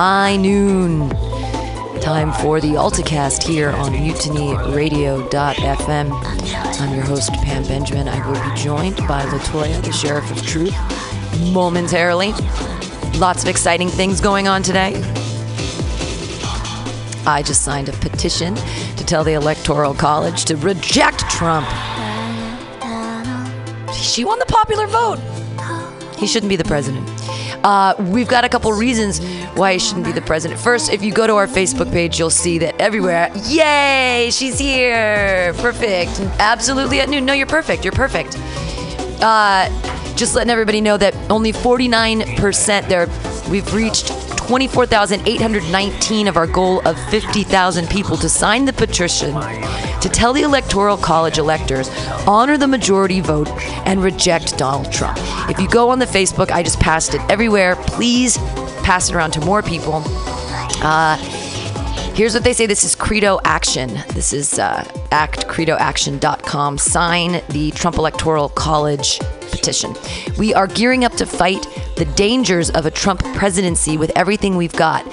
high noon. Time for the AltaCast here on mutinyradio.fm. I'm your host, Pam Benjamin. I will be joined by Latoya, the Sheriff of Truth, momentarily. Lots of exciting things going on today. I just signed a petition to tell the Electoral College to reject Trump. She won the popular vote. He shouldn't be the president. Uh, we've got a couple reasons why he shouldn't be the president. First, if you go to our Facebook page, you'll see that everywhere, yay, she's here. Perfect. Absolutely at noon. No, you're perfect. You're perfect. Uh, just letting everybody know that only 49% there, we've reached 24,819 of our goal of 50,000 people to sign the petition to tell the Electoral College electors honor the majority vote and reject Donald Trump. If you go on the Facebook, I just passed it everywhere. Please pass it around to more people. Uh, here's what they say this is Credo Action. This is uh, actcredoaction.com. Sign the Trump Electoral College petition. We are gearing up to fight the dangers of a Trump presidency with everything we've got.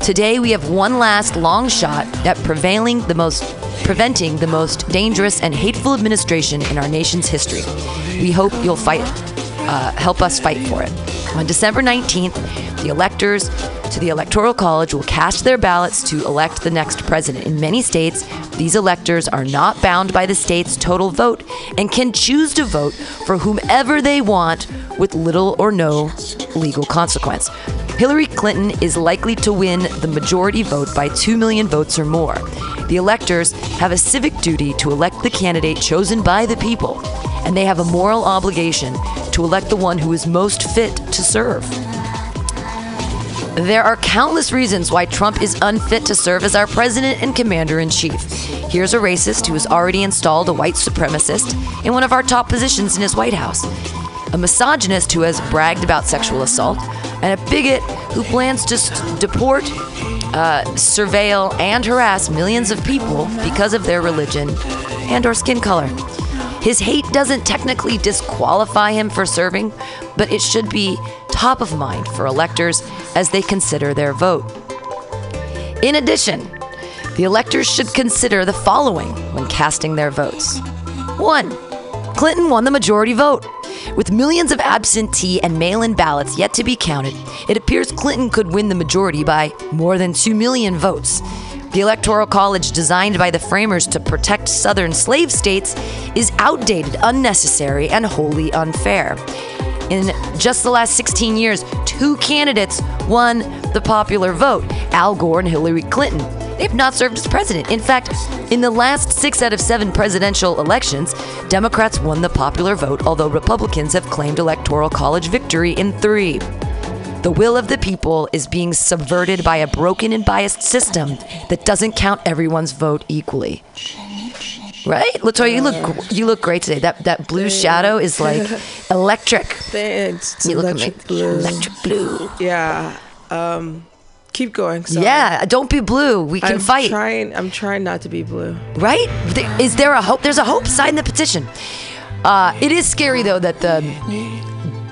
Today we have one last long shot at prevailing the most preventing the most dangerous and hateful administration in our nation's history. We hope you'll fight uh, help us fight for it. On December 19th, the electors to the Electoral College will cast their ballots to elect the next president. In many states, these electors are not bound by the state's total vote and can choose to vote for whomever they want with little or no legal consequence. Hillary Clinton is likely to win the majority vote by 2 million votes or more. The electors have a civic duty to elect the candidate chosen by the people, and they have a moral obligation to elect the one who is most fit to serve. There are countless reasons why Trump is unfit to serve as our president and commander in chief. Here's a racist who has already installed a white supremacist in one of our top positions in his White House, a misogynist who has bragged about sexual assault, and a bigot who plans to st- deport, uh, surveil, and harass millions of people because of their religion and or skin color. His hate doesn't technically disqualify him for serving, but it should be top of mind for electors as they consider their vote. In addition, the electors should consider the following when casting their votes. 1. Clinton won the majority vote. With millions of absentee and mail in ballots yet to be counted, it appears Clinton could win the majority by more than 2 million votes. The Electoral College, designed by the framers to protect Southern slave states, is outdated, unnecessary, and wholly unfair. In just the last 16 years, two candidates won the popular vote Al Gore and Hillary Clinton. They've not served as president. In fact, in the last six out of seven presidential elections, Democrats won the popular vote, although Republicans have claimed Electoral College victory in three. The will of the people is being subverted by a broken and biased system that doesn't count everyone's vote equally. Right, Latoya, you look you look great today. That that blue shadow is like electric. Thanks. You look electric blue. Electric blue. Yeah. Um, keep going. Sorry. Yeah, don't be blue. We can fight. I'm fight. Trying. I'm trying not to be blue. right? Is there a hope? There's a hope. Sign the petition. Uh, it is scary though that the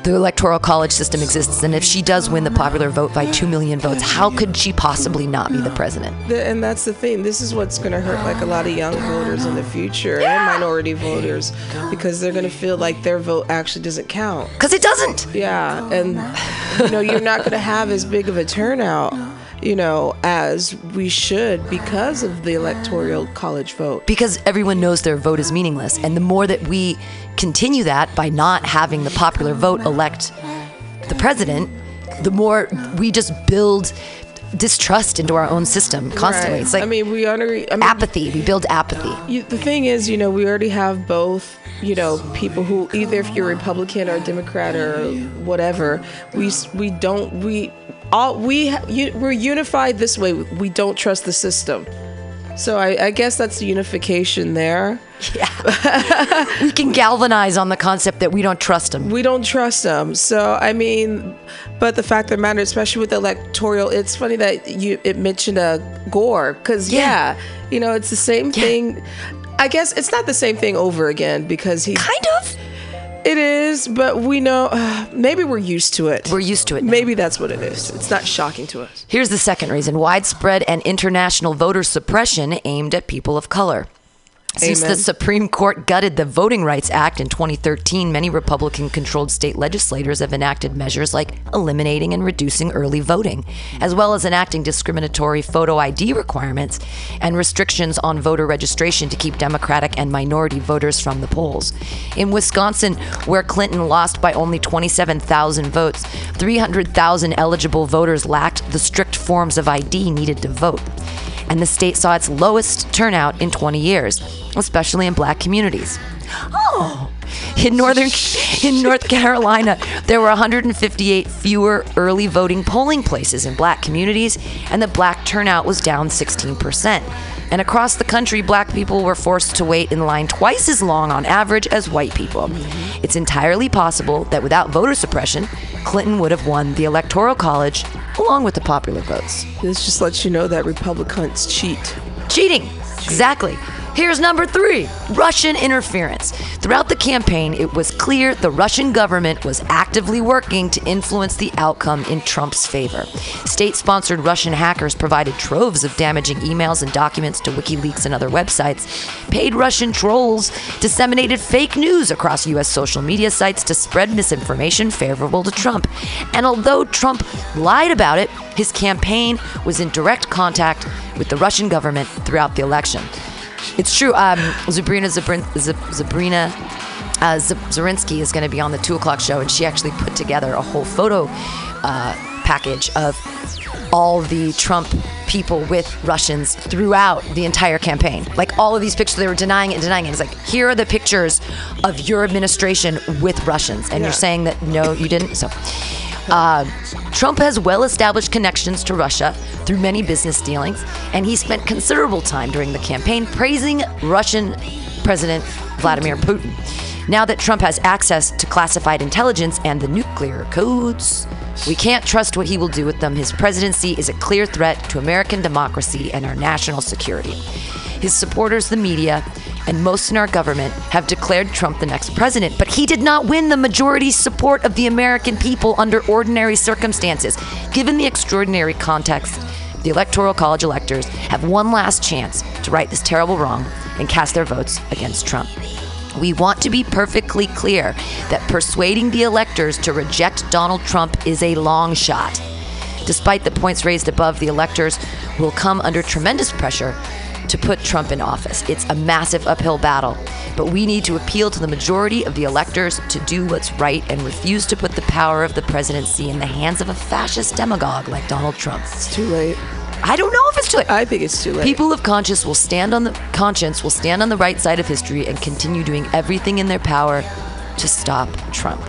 the electoral college system exists, and if she does win the popular vote by two million votes, how could she possibly not be the president? The, and that's the thing. This is what's going to hurt like a lot of young voters in the future and minority voters because they're going to feel like their vote actually doesn't count. Because it doesn't. Yeah, and you know you're not going to have as big of a turnout, you know, as we should because of the electoral college vote. Because everyone knows their vote is meaningless, and the more that we continue that by not having the popular vote elect the president, the more we just build distrust into our own system constantly. Right. It's like I mean, we honor. I mean, apathy. We build apathy. You, the thing is, you know, we already have both, you know, people who either if you're Republican or Democrat or whatever, we we don't we all we ha- u- we're unified this way. We don't trust the system. So I, I guess that's the unification there. Yeah, we can galvanize on the concept that we don't trust them. We don't trust them. So I mean, but the fact of the matter, especially with the electoral, it's funny that you it mentioned a Gore because Yeah. yeah. you know, it's the same thing. I guess it's not the same thing over again because he Kind of. It is, but we know uh, maybe we're used to it. We're used to it. Now. Maybe that's what it is. It's not shocking to us. Here's the second reason widespread and international voter suppression aimed at people of color. Since Amen. the Supreme Court gutted the Voting Rights Act in 2013, many Republican controlled state legislators have enacted measures like eliminating and reducing early voting, as well as enacting discriminatory photo ID requirements and restrictions on voter registration to keep Democratic and minority voters from the polls. In Wisconsin, where Clinton lost by only 27,000 votes, 300,000 eligible voters lacked the strict forms of ID needed to vote and the state saw its lowest turnout in 20 years, especially in black communities. Oh. In northern in North Carolina, there were 158 fewer early voting polling places in black communities, and the black turnout was down 16%. And across the country, black people were forced to wait in line twice as long on average as white people. Mm-hmm. It's entirely possible that without voter suppression, Clinton would have won the Electoral College along with the popular votes. This just lets you know that Republicans cheat. Cheating. Exactly. Here's number three Russian interference. Throughout the campaign, it was clear the Russian government was actively working to influence the outcome in Trump's favor. State sponsored Russian hackers provided troves of damaging emails and documents to WikiLeaks and other websites. Paid Russian trolls disseminated fake news across U.S. social media sites to spread misinformation favorable to Trump. And although Trump lied about it, his campaign was in direct contact with the Russian government throughout the election. It's true. Um, Zabrina Zabrin, Zab, Zabrina uh, Z- Zarinsky is going to be on the two o'clock show, and she actually put together a whole photo uh, package of all the Trump people with Russians throughout the entire campaign. Like all of these pictures, they were denying it and denying it. It's like, here are the pictures of your administration with Russians. And Yeah. you're saying that no, you didn't? So. Uh, Trump has well established connections to Russia through many business dealings, and he spent considerable time during the campaign praising Russian President Vladimir Putin. Now that Trump has access to classified intelligence and the nuclear codes, we can't trust what he will do with them. His presidency is a clear threat to American democracy and our national security. His supporters, the media, and most in our government have declared Trump the next president, but he did not win the majority support of the American people under ordinary circumstances. Given the extraordinary context, the Electoral College electors have one last chance to right this terrible wrong and cast their votes against Trump. We want to be perfectly clear that persuading the electors to reject Donald Trump is a long shot. Despite the points raised above, the electors will come under tremendous pressure to put Trump in office. It's a massive uphill battle, but we need to appeal to the majority of the electors to do what's right and refuse to put the power of the presidency in the hands of a fascist demagogue like Donald Trump. It's too late. I don't know if it's too late. I think it's too late. People of conscience will stand on the conscience will stand on the right side of history and continue doing everything in their power to stop Trump.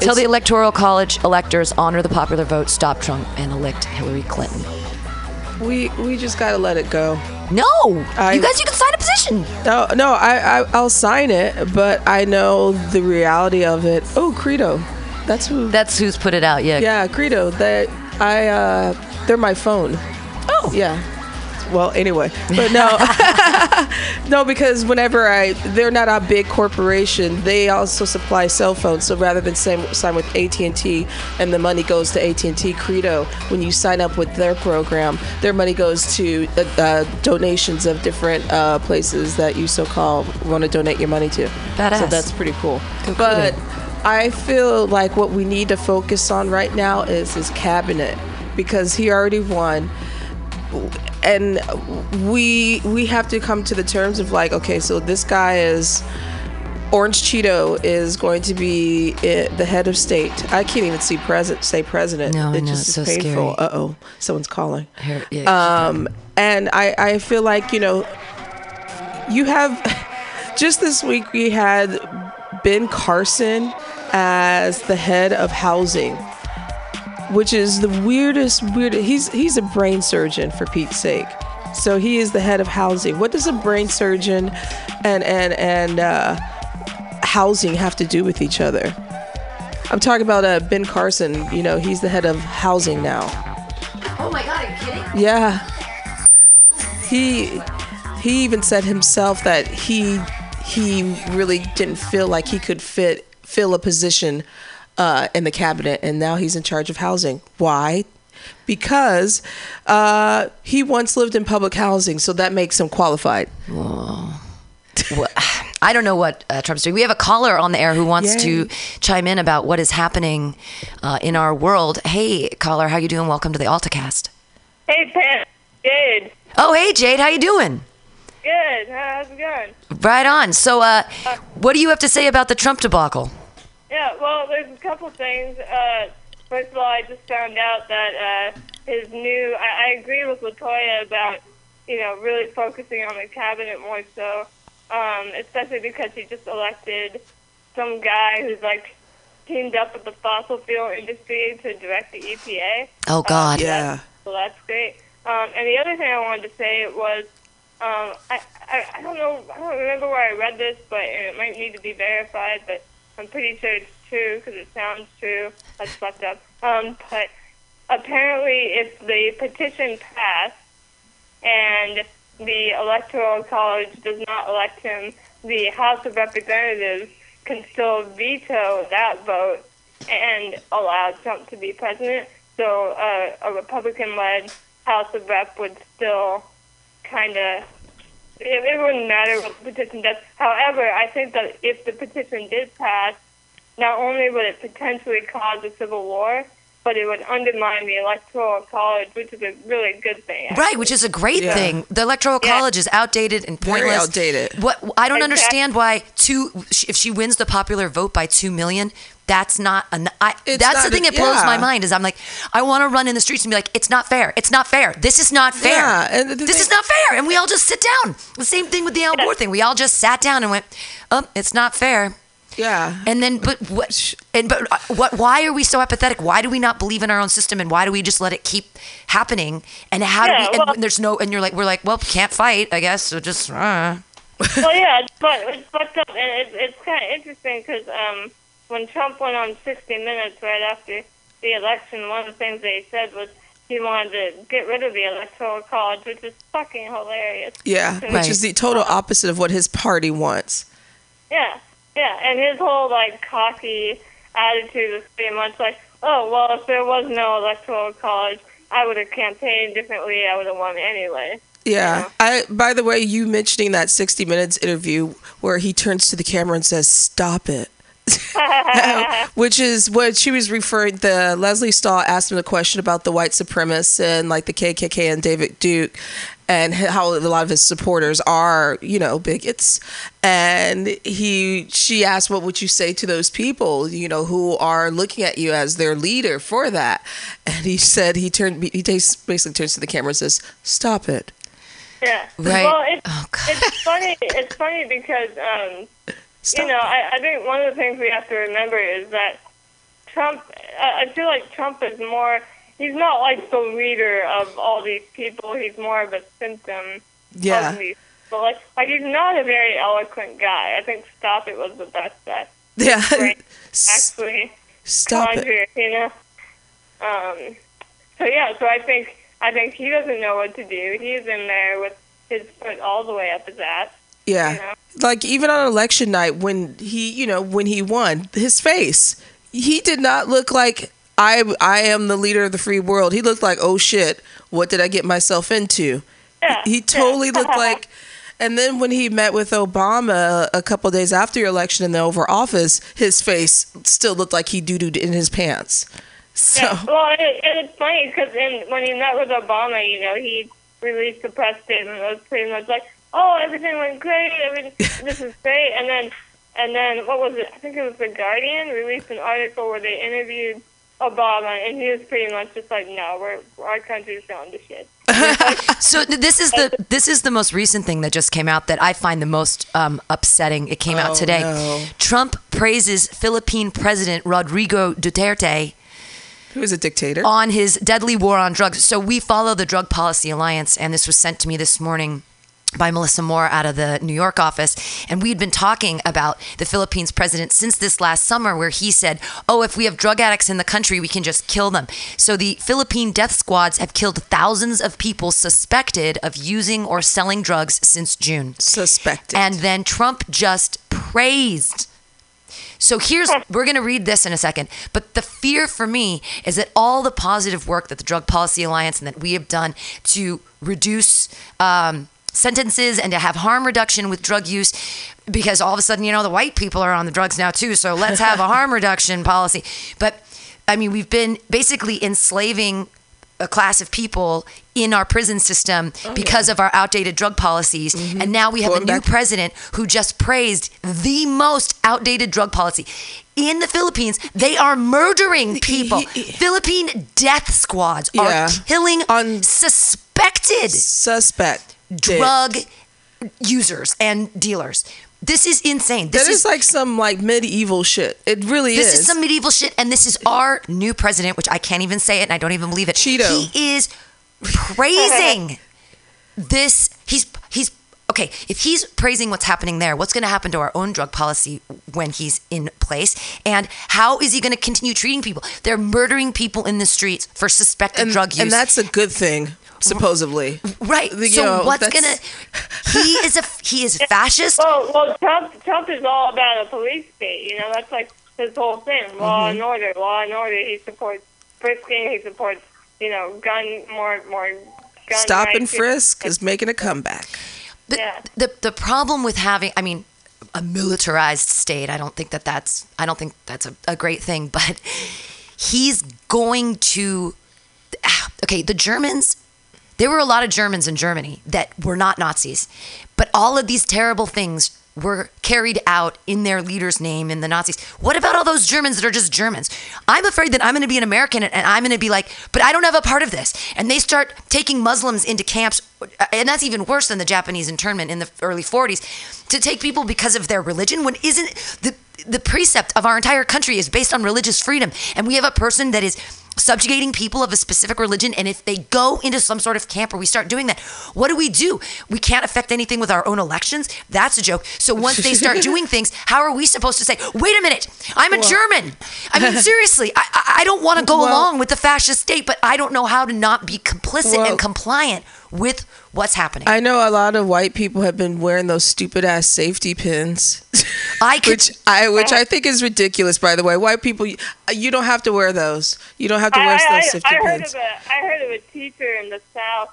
Tell the Electoral College electors honor the popular vote, stop Trump, and elect Hillary Clinton. we we just gotta let it go. No, I- you guys, you can sign a petition. No, no, I, I I'll sign it, but I know the reality of it. Oh, Credo, that's who. That's who's put it out. Yeah. yeah, Credo. That I uh, they're my phone. Oh. Yeah. Well, anyway, but no, no, because whenever I, they're not a big corporation. They also supply cell phones. So rather than sign, sign with AT and T, and the money goes to AT and T Credo, when you sign up with their program, their money goes to uh, uh, donations of different uh, places that you so call want to donate your money to. So Badass. that's pretty cool. But. I feel like what we need to focus on right now is his cabinet because he already won. And we we have to come to the terms of like okay so this guy is orange cheeto is going to be i the head of state. I can't even see president say president. No, it just is so painful. scary. uh-oh someone's calling. Here- yeah, um and i i feel like you know you have just this week we had ben carson as the head of housing which is the weirdest weird he's he's a brain surgeon for Pete's sake. So he is the head of housing. What does a brain surgeon and and and uh, housing have to do with each other? I'm talking about uh, ben carson you know he's the head of housing now. Oh my God, are you kidding? yeah. He he even said himself that he he really didn't feel like he could fit fill a position uh, in the cabinet, and now he's in charge of housing. Why? Because uh, he once lived in public housing, so that makes him qualified. Well, I don't know what uh, Trump's doing. We have a caller on the air who wants Yay. to chime in about what is happening uh, in our world. Hey, caller, how you doing? Welcome to the AltaCast. Hey, Pat. Jade. Oh, hey, Jade, how you doing? Good. How's it going? Right on. So, uh, what do you have to say about the Trump debacle? Yeah, well, there's a couple things. Uh, first of all, I just found out that uh, his new. I, I agree with Latoya about, you know, really focusing on the cabinet more so, um, especially because he just elected some guy who's like teamed up with the fossil fuel industry to direct the EPA. Oh, God. Yeah. So that's great. Um, and the other thing I wanted to say was, um, I, I I don't know, I don't remember where I read this, but it might need to be verified. But I'm pretty sure it's true because it sounds true. That's fucked up. Um, but apparently, if the petition passed and the electoral college does not elect him, the House of Representatives can still veto that vote and allow Trump to be president. So uh, a Republican-led House of Rep would still kind of it, it wouldn't matter what the petition does. However, I think that if the petition did pass, not only would it potentially cause a civil war, but it would undermine the electoral college, which is a really good thing. Right, which is a great Yeah. thing. The electoral Yeah. college is outdated and Very pointless. outdated. What I don't Exactly. understand why two if she wins the popular vote by two million, that's not an. I, It's that's not the thing a- that blows yeah. my mind. Is I'm like, I want to run in the streets and be like, it's not fair. It's not fair. This is not fair. Yeah, and the this thing- is not fair. And we all just sit down. The same thing with the Al Gore thing. We all just sat down and went, oh, it's not fair. Yeah. And then, but what? And but uh, what? Why are we so apathetic? Why do we not believe in our own system? And why do we just let it keep happening? And how Yeah, do we? And well- there's no. And you're like, we're like, well, can't fight, I guess. So just. Uh. well, yeah, but it's fucked up, and it's, it's kind of interesting because um, when Trump went on 60 Minutes right after the election, one of the things that he said was he wanted to get rid of the electoral college, which is fucking hilarious. Yeah, Right. which is the total opposite of what his party wants. Yeah, yeah, and his whole like cocky attitude was pretty much like, oh well, if there was no electoral college, I would have campaigned differently. I would have won anyway. Yeah. I by the way, you mentioning that 60 minutes interview where he turns to the camera and says, "Stop it." Which is what she was referring the Lesley Stahl asked him the question about the white supremacists and like the KKK and David Duke and how a lot of his supporters are, you know, bigots. And he she asked what would you say to those people, you know, who are looking at you as their leader for that. And he said he turned he basically turns to the camera and says, "Stop it." Yeah. Right. Well, it's, Oh, God. it's funny. It's funny because um, Stop you know I, I think one of the things we have to remember is that Trump. I feel like Trump is more. He's not like the leader of all these people. He's more of a symptom Yeah. of these. But like, like he's not a very eloquent guy. I think "Stop It" was the best bet. Yeah. Actually, Stop it. you know. Um. So yeah. So I think I think he doesn't know what to do. He's in there with his foot all the way up his ass. Yeah. Yeah. Like even on election night when he, you know, when he won, his face, he did not look like I I am the leader of the free world. He looked like, "Oh shit, what did I get myself into?" Yeah. He totally looked like and then when he met with Obama a couple days after your election in the Oval Office, his face still looked like he doo-dooed in his pants. So, Yeah. Well, and, it, it's funny because when he met with Obama, you know, he released a press statement that was pretty much like, "Oh, everything went great. Everything, this is great." And then, and then what was it? I think it was the Guardian released an article where they interviewed Obama, and he was pretty much just like, "No, we're our country's going to shit." So this is the this is the most recent thing that just came out that I find the most um, upsetting. It came out Oh, today. no. Trump praises Philippine President Rodrigo Duterte who is a dictator. on his deadly war on drugs. So we follow the Drug Policy Alliance, and this was sent to me this morning by Melissa Moore out of the New York office. And we'd been talking about the Philippines president since this last summer, where he said, Oh, if we have drug addicts in the country, we can just kill them. So the Philippine death squads have killed thousands of people suspected of using or selling drugs since June. Suspected. And then Trump just praised. So here's, we're going to read this in a second. But the fear for me is that all the positive work that the Drug Policy Alliance and that we have done to reduce um, sentences and to have harm reduction with drug use, because all of a sudden, you know, the white people are on the drugs now too. So let's have a harm reduction policy. But I mean, we've been basically enslaving a class of people in our prison system oh, because of our outdated drug policies. Mm-hmm. And now we have Going a new back- president who just praised the most outdated drug policy. In the Philippines, they are murdering people. Philippine death squads Yeah. are killing On- suspected Suspect. Drug users and dealers. This is insane. This That is like some like medieval shit. It really this is. This is some medieval shit, and this is our new president, which I can't even say it, and I don't even believe it. Cheeto. He is praising this. He's he's okay. If he's praising what's happening there, what's going to happen to our own drug policy when he's in place? And how is he going to continue treating people? They're murdering people in the streets for suspected and, drug use. and that's a good thing, supposedly. right. the- you so know, what's that's- gonna? He is a he is fascist. Well, well, Trump Trump is all about a police state. You know, that's like his whole thing: law Mm-hmm. and order, law and order. He supports frisking. He supports, you know, gun more more. Gun Stop and rights. frisk is making a comeback. But Yeah. the the problem with having, I mean, a militarized state, I don't think that that's, I don't think that's a, a great thing. But he's going to, okay, the Germans. There were a lot of Germans in Germany that were not Nazis, but all of these terrible things were carried out in their leader's name in the Nazis. What about all those Germans that are just Germans? I'm afraid that I'm going to be an American and I'm going to be like, but I don't have a part of this. And they start taking Muslims into camps, uh, and that's even worse than the Japanese internment in the early 40s, to take people because of their religion. When isn't the the precept of our entire country is based on religious freedom, and we have a person that is subjugating people of a specific religion and if they go into some sort of camp or we start doing that what do we do we can't affect anything with our own elections that's a joke so once they start doing things how are we supposed to say wait a minute i'm a german i mean seriously i, I- I don't want to go Well- along with the fascist state but i don't know how to not be complicit Well- and compliant with what's happening I know a lot of white people have been wearing those stupid ass safety pins. I could- which I which I think is ridiculous. By the way, white people, you, you don't have to wear those. You don't have to I, wear I, I, safety I heard pins. of a I heard of a teacher in the South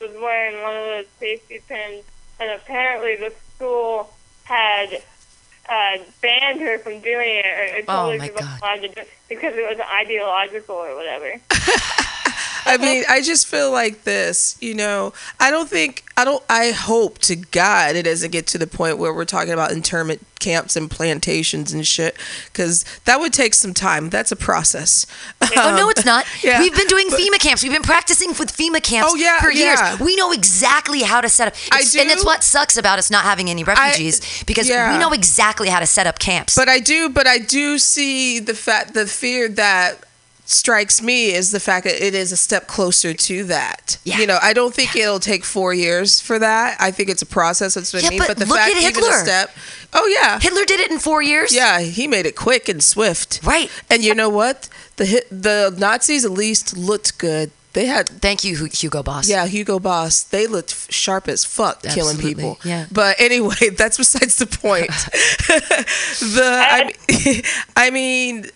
was wearing one of those safety pins, and apparently the school had uh, banned her from doing it, or, or Oh, her she wasn't allowed to do it because it was ideological or whatever. I mean, I just feel like this, you know, I don't think, I don't, I hope to God it doesn't get to the point where we're talking about internment camps and plantations and shit, because that would take some time. That's a process. Oh no, it's not. yeah, We've been doing but- FEMA camps. We've been practicing with FEMA camps Oh, yeah, for years. yeah. We know exactly how to set up. I It's- And do. it's what sucks about us not having any refugees because yeah. we know exactly how to set up camps. But I do, but I do see the fact, the fear that strikes me is the fact that it is a step closer to that. Yeah. You know, I don't think it'll take four years for that. I think it's a process. That's what Yeah, I mean. but But the look fact at even a Hitler. step. Oh yeah. Hitler did it in four years. Yeah, he made it quick and swift. Right. And you know what? The hit, the Nazis at least looked good. They had Thank you, Hugo Boss. yeah, Hugo Boss. They looked sharp as fuck killing people. yeah. But anyway, that's besides the point. the I, I mean,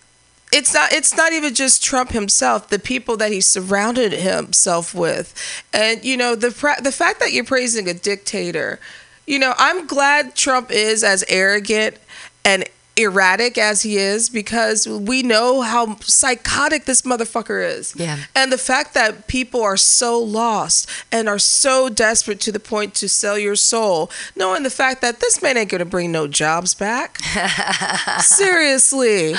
it's not it's not even just Trump himself. The people that he surrounded himself with, and you know the the fact that you're praising a dictator. You know, I'm glad Trump is as arrogant and erratic as he is because we know how psychotic this motherfucker is. Yeah. And the fact that people are so lost and are so desperate to the point to sell your soul, knowing the fact that this man ain't gonna bring no jobs back. seriously. You-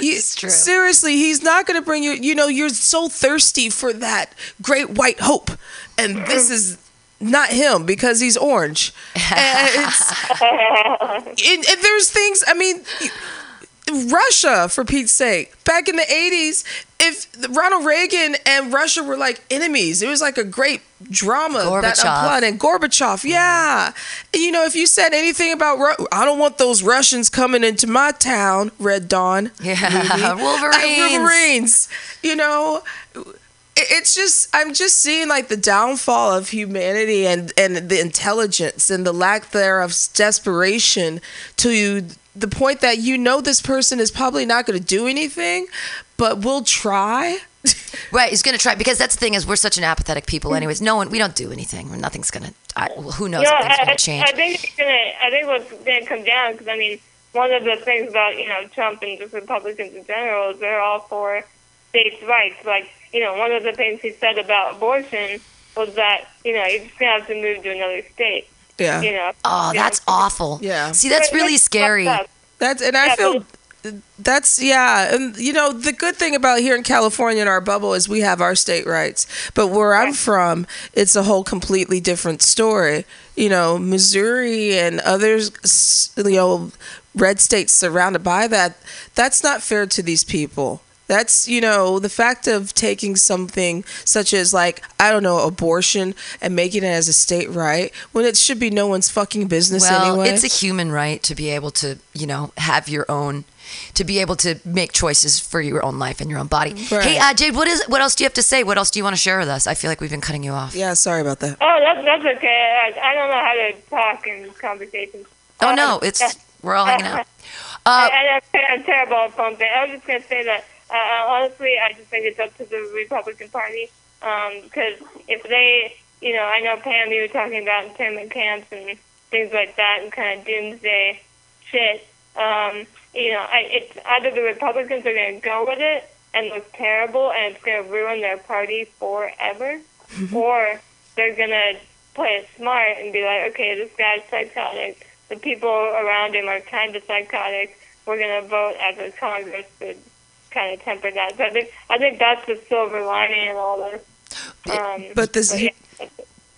It's true. Seriously, he's not gonna bring you you know, you're so thirsty for that great white hope. And this is not him because he's orange. And it's and, and there's things. I mean, Russia, for Pete's sake. Back in the 80s, if Ronald Reagan and Russia were like enemies, it was like a great drama that Gorbachev. unplugged. And Gorbachev, yeah. And, you know, if you said anything about, Ru- I don't want those Russians coming into my town, Red Dawn. Yeah, Wolverines. Wolverines. You know, it's just I'm just seeing like the downfall of humanity and and the intelligence and the lack thereof desperation to the point that you know this person is probably not going to do anything, but we'll try. Right, he's going to try because that's the thing is we're such an apathetic people. Mm. Anyways, no one we don't do anything. Nothing's going to. Who knows No, if things I, going to change? I think it's gonna. I think what's gonna come down because I mean, one of the things about you know Trump and just Republicans in general is they're all for states' rights. Like you know, one of the things he said about abortion was that you know you're just have to move to another state. Yeah. You know. oh, You know, that's awful. Yeah. See, that's But really scary. That's and I Yeah, feel that's yeah, and you know the good thing about here in California in our bubble is we have our state rights. But where I'm from, it's a whole completely different story. You know, Missouri and others, you know, red states surrounded by that. That's not fair to these people. That's you know the fact of taking something such as like I don't know abortion and making it as a state right when it should be no one's fucking business Well, anyway. it's a human right to be able to, you know, have your own, to be able to make choices for your own life and your own body. Right. Hey, uh, Jade, what is? What else do you have to say? What else do you want to share with us? I feel like we've been cutting you off. yeah, sorry about that. Oh, that's that's okay. I, I don't know how to talk in conversations. Oh Um, no, it's we're all hanging out. I, Uh, I, I'm terrible at phone. I was just gonna say that uh, honestly, I just think it's up to the Republican Party because if they, you know, I know Pam, you were talking about internment camps and things like that, and kind of doomsday shit. Um, you know, I, it's either the Republicans are going to go with it and look terrible, and it's going to ruin their party forever, or they're going to play it smart and be like, okay, this guy's psychotic. The people around him are kind of psychotic. We're going to vote as a Congress to kind of temper that. So I think I think that's the silver lining in all this. Um, But this yeah.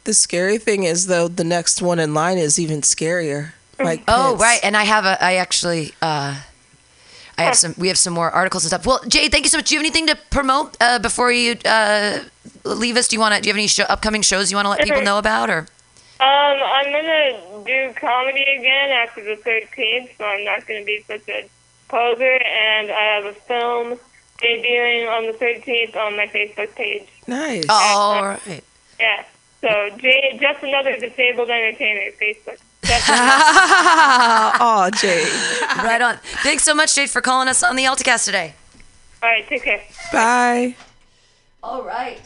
the scary thing is though the next one in line is even scarier. Like oh Pence. right, and I have a. I actually. Uh, I have some. We have some more articles and stuff. Well, Jade, thank you so much. Do you have anything to promote uh, before you uh, leave us? Do you want to? Do you have any show, upcoming shows you want to let people know about, or? Um, I'm gonna do comedy again after the 13th, so I'm not gonna be such a poser. And I have a film debuting on the 13th on my Facebook page. Nice. Oh, all right. Yeah. So J- just another disabled entertainer Facebook. Oh, Jade. right on. Thanks so much, Jade, for calling us on the AltaCast today. All right, take care. Bye. All right.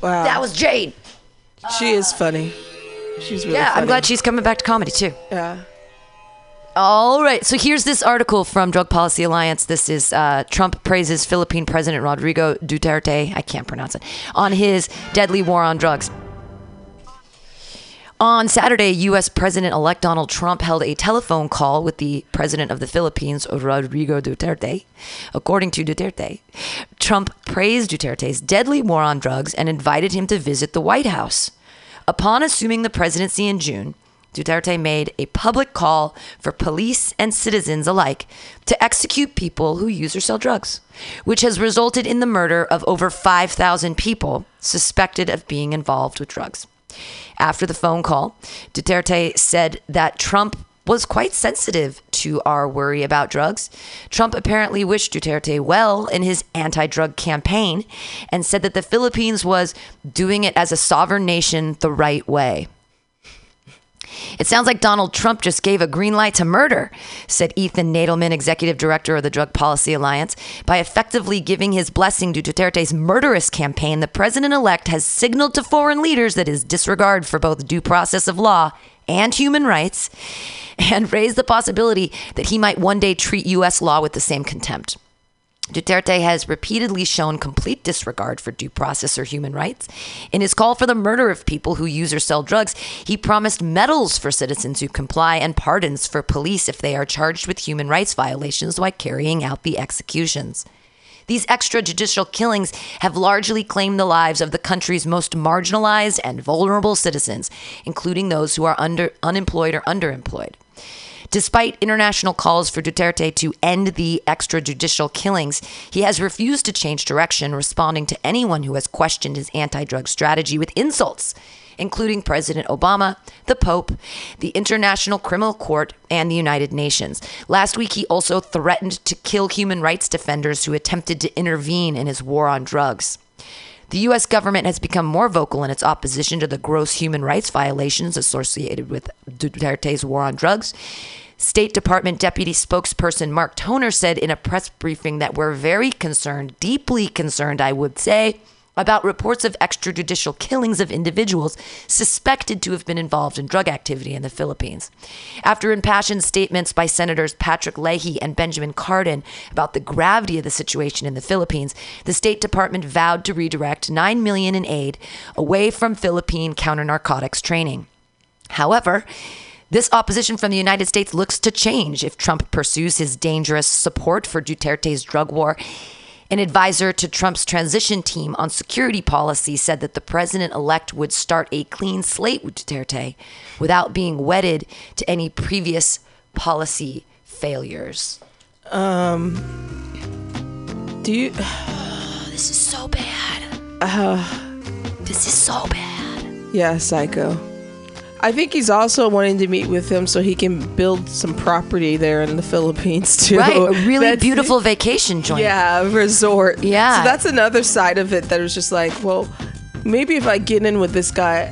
Wow. That was Jade. she is funny. She's really funny. Yeah, funny. I'm glad she's coming back to comedy too. Yeah. All right. So here's this article from Drug Policy Alliance. This is uh, Trump praises Philippine President Rodrigo Duterte. I can't pronounce it. On his deadly war on drugs. On Saturday, U.S. President elect Donald Trump held a telephone call with the president of the Philippines, Rodrigo Duterte. According to Duterte, Trump praised Duterte's deadly war on drugs and invited him to visit the White House. Upon assuming the presidency in June, Duterte made a public call for police and citizens alike to execute people who use or sell drugs, which has resulted in the murder of over 5,000 people suspected of being involved with drugs. After the phone call, Duterte said that Trump was quite sensitive to our worry about drugs. Trump apparently wished Duterte well in his anti drug campaign and said that the Philippines was doing it as a sovereign nation the right way. It sounds like Donald Trump just gave a green light to murder, said Ethan Nadelmann, executive director of the Drug Policy Alliance. By effectively giving his blessing to Duterte's murderous campaign, the president elect has signaled to foreign leaders that his disregard for both due process of law and human rights, and raised the possibility that he might one day treat U.S. law with the same contempt. Duterte has repeatedly shown complete disregard for due process or human rights. In his call for the murder of people who use or sell drugs, he promised medals for citizens who comply and pardons for police if they are charged with human rights violations while carrying out the executions. These extrajudicial killings have largely claimed the lives of the country's most marginalized and vulnerable citizens, including those who are under, unemployed or underemployed. Despite international calls for Duterte to end the extrajudicial killings, he has refused to change direction, responding to anyone who has questioned his anti drug strategy with insults, including President Obama, the Pope, the International Criminal Court, and the United Nations. Last week, he also threatened to kill human rights defenders who attempted to intervene in his war on drugs. The U.S. government has become more vocal in its opposition to the gross human rights violations associated with Duterte's war on drugs. State Department Deputy Spokesperson Mark Toner said in a press briefing that we're very concerned, deeply concerned, I would say, about reports of extrajudicial killings of individuals suspected to have been involved in drug activity in the Philippines. After impassioned statements by Senators Patrick Leahy and Benjamin Cardin about the gravity of the situation in the Philippines, the State Department vowed to redirect 9 million in aid away from Philippine counter-narcotics training. However, this opposition from the United States looks to change if Trump pursues his dangerous support for Duterte's drug war. An advisor to Trump's transition team on security policy said that the president elect would start a clean slate with Duterte without being wedded to any previous policy failures. Um, do you? This is so bad. this is so bad. Yeah, psycho. I think he's also wanting to meet with him so he can build some property there in the Philippines too. Right, a really That's- beautiful vacation joint. Yeah, resort. Yeah. So that's another side of it that was just like, well, maybe if I get in with this guy,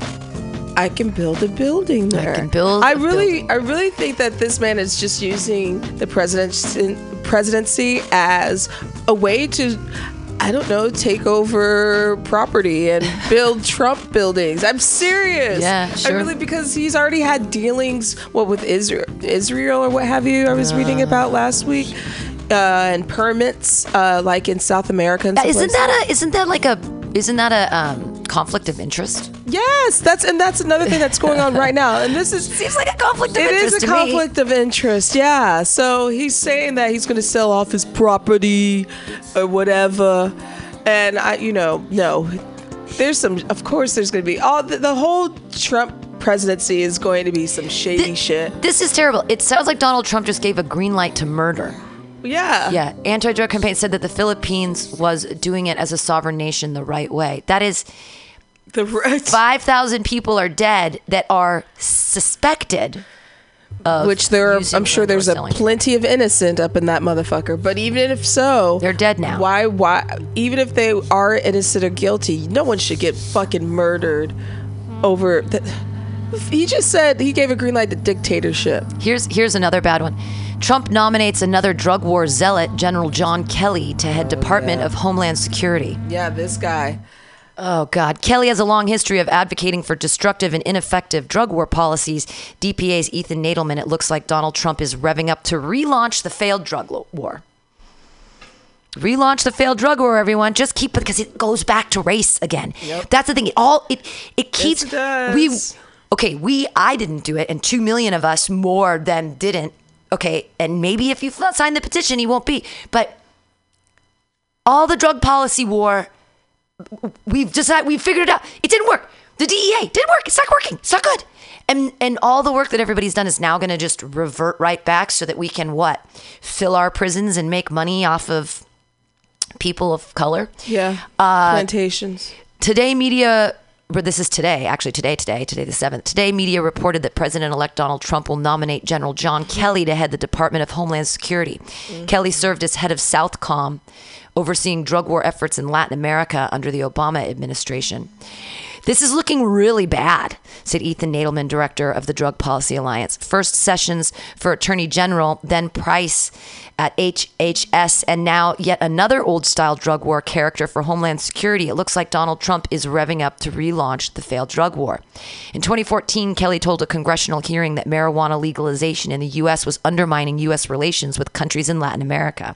I can build a building there. I can build I a really, building. I really think that this man is just using the presidency, presidency as a way to. I don't know, take over property and build Trump buildings. I'm serious. Yeah, I sure. really because he's already had dealings what with Israel, Israel or what have you. I was reading about last week, uh, and permits uh, like in South America. And Uh, Isn't that a isn't that like a isn't that a um, conflict of interest? Yes, that's and that's another thing that's going on right now. And this is Seems like a conflict of it interest is a to me. conflict of interest. Yeah. So he's saying that he's going to sell off his property or whatever, and I, you know, no. There's some. Of course, there's going to be all the, the whole Trump presidency is going to be some shady Thi- shit. This is terrible. It sounds like Donald Trump just gave a green light to murder. Yeah. Yeah, anti-drug campaign said that the Philippines was doing it as a sovereign nation the right way. That is, The right. five thousand people are dead that are suspected. Of Which there, are, I'm sure there's a plenty of innocent up in that motherfucker. But even if so, They're dead now. Why? Why? Even if they are innocent or guilty, no one should get fucking murdered over. The, he just said he gave a green light to dictatorship. Here's here's another bad one. Trump nominates another drug war zealot, General John Kelly, to head oh, Department of Homeland Security. Yeah, this guy. Oh, God. Kelly has a long history of advocating for destructive and ineffective drug war policies. DPA's Ethan Nadelmann, it looks like Donald Trump is revving up to relaunch the failed drug war. Relaunch the failed drug war, everyone. Just keep it because it goes back to race again. That's the thing. It all it it keeps it does. we okay. We I didn't do it, and two million of us more than didn't. Okay, and maybe if you sign the petition, he won't be. But all the drug policy war we've decided we figured it out. It didn't work. The DEA didn't work. It's not working. It's not good. And and all the work that everybody's done is now going to just revert right back so that we can what fill our prisons and make money off of people of color. Yeah. Uh, Plantations. Today, media, this is today, actually today, today, today the 7th. Today, media reported that President elect Donald Trump will nominate General John Kelly to head the Department of Homeland Security. Mm-hmm. Kelly served as head of Southcom, overseeing drug war efforts in Latin America under the Obama administration. This is looking really bad, said Ethan Nadelmann, director of the Drug Policy Alliance. First Sessions for Attorney General, then Price at HHS, and now yet another old style drug war character for Homeland Security. It looks like Donald Trump is revving up to relaunch the failed drug war. In 2014, Kelly told a congressional hearing that marijuana legalization in the U.S. was undermining U.S. relations with countries in Latin America.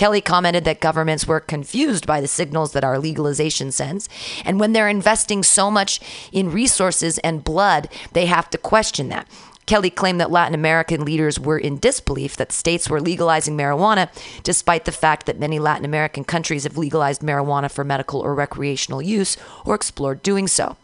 Kelly commented that governments were confused by the signals that our legalization sends. And when they're investing so much in resources and blood, they have to question that. Kelly claimed that Latin American leaders were in disbelief that states were legalizing marijuana, despite the fact that many Latin American countries have legalized marijuana for medical or recreational use or explored doing so.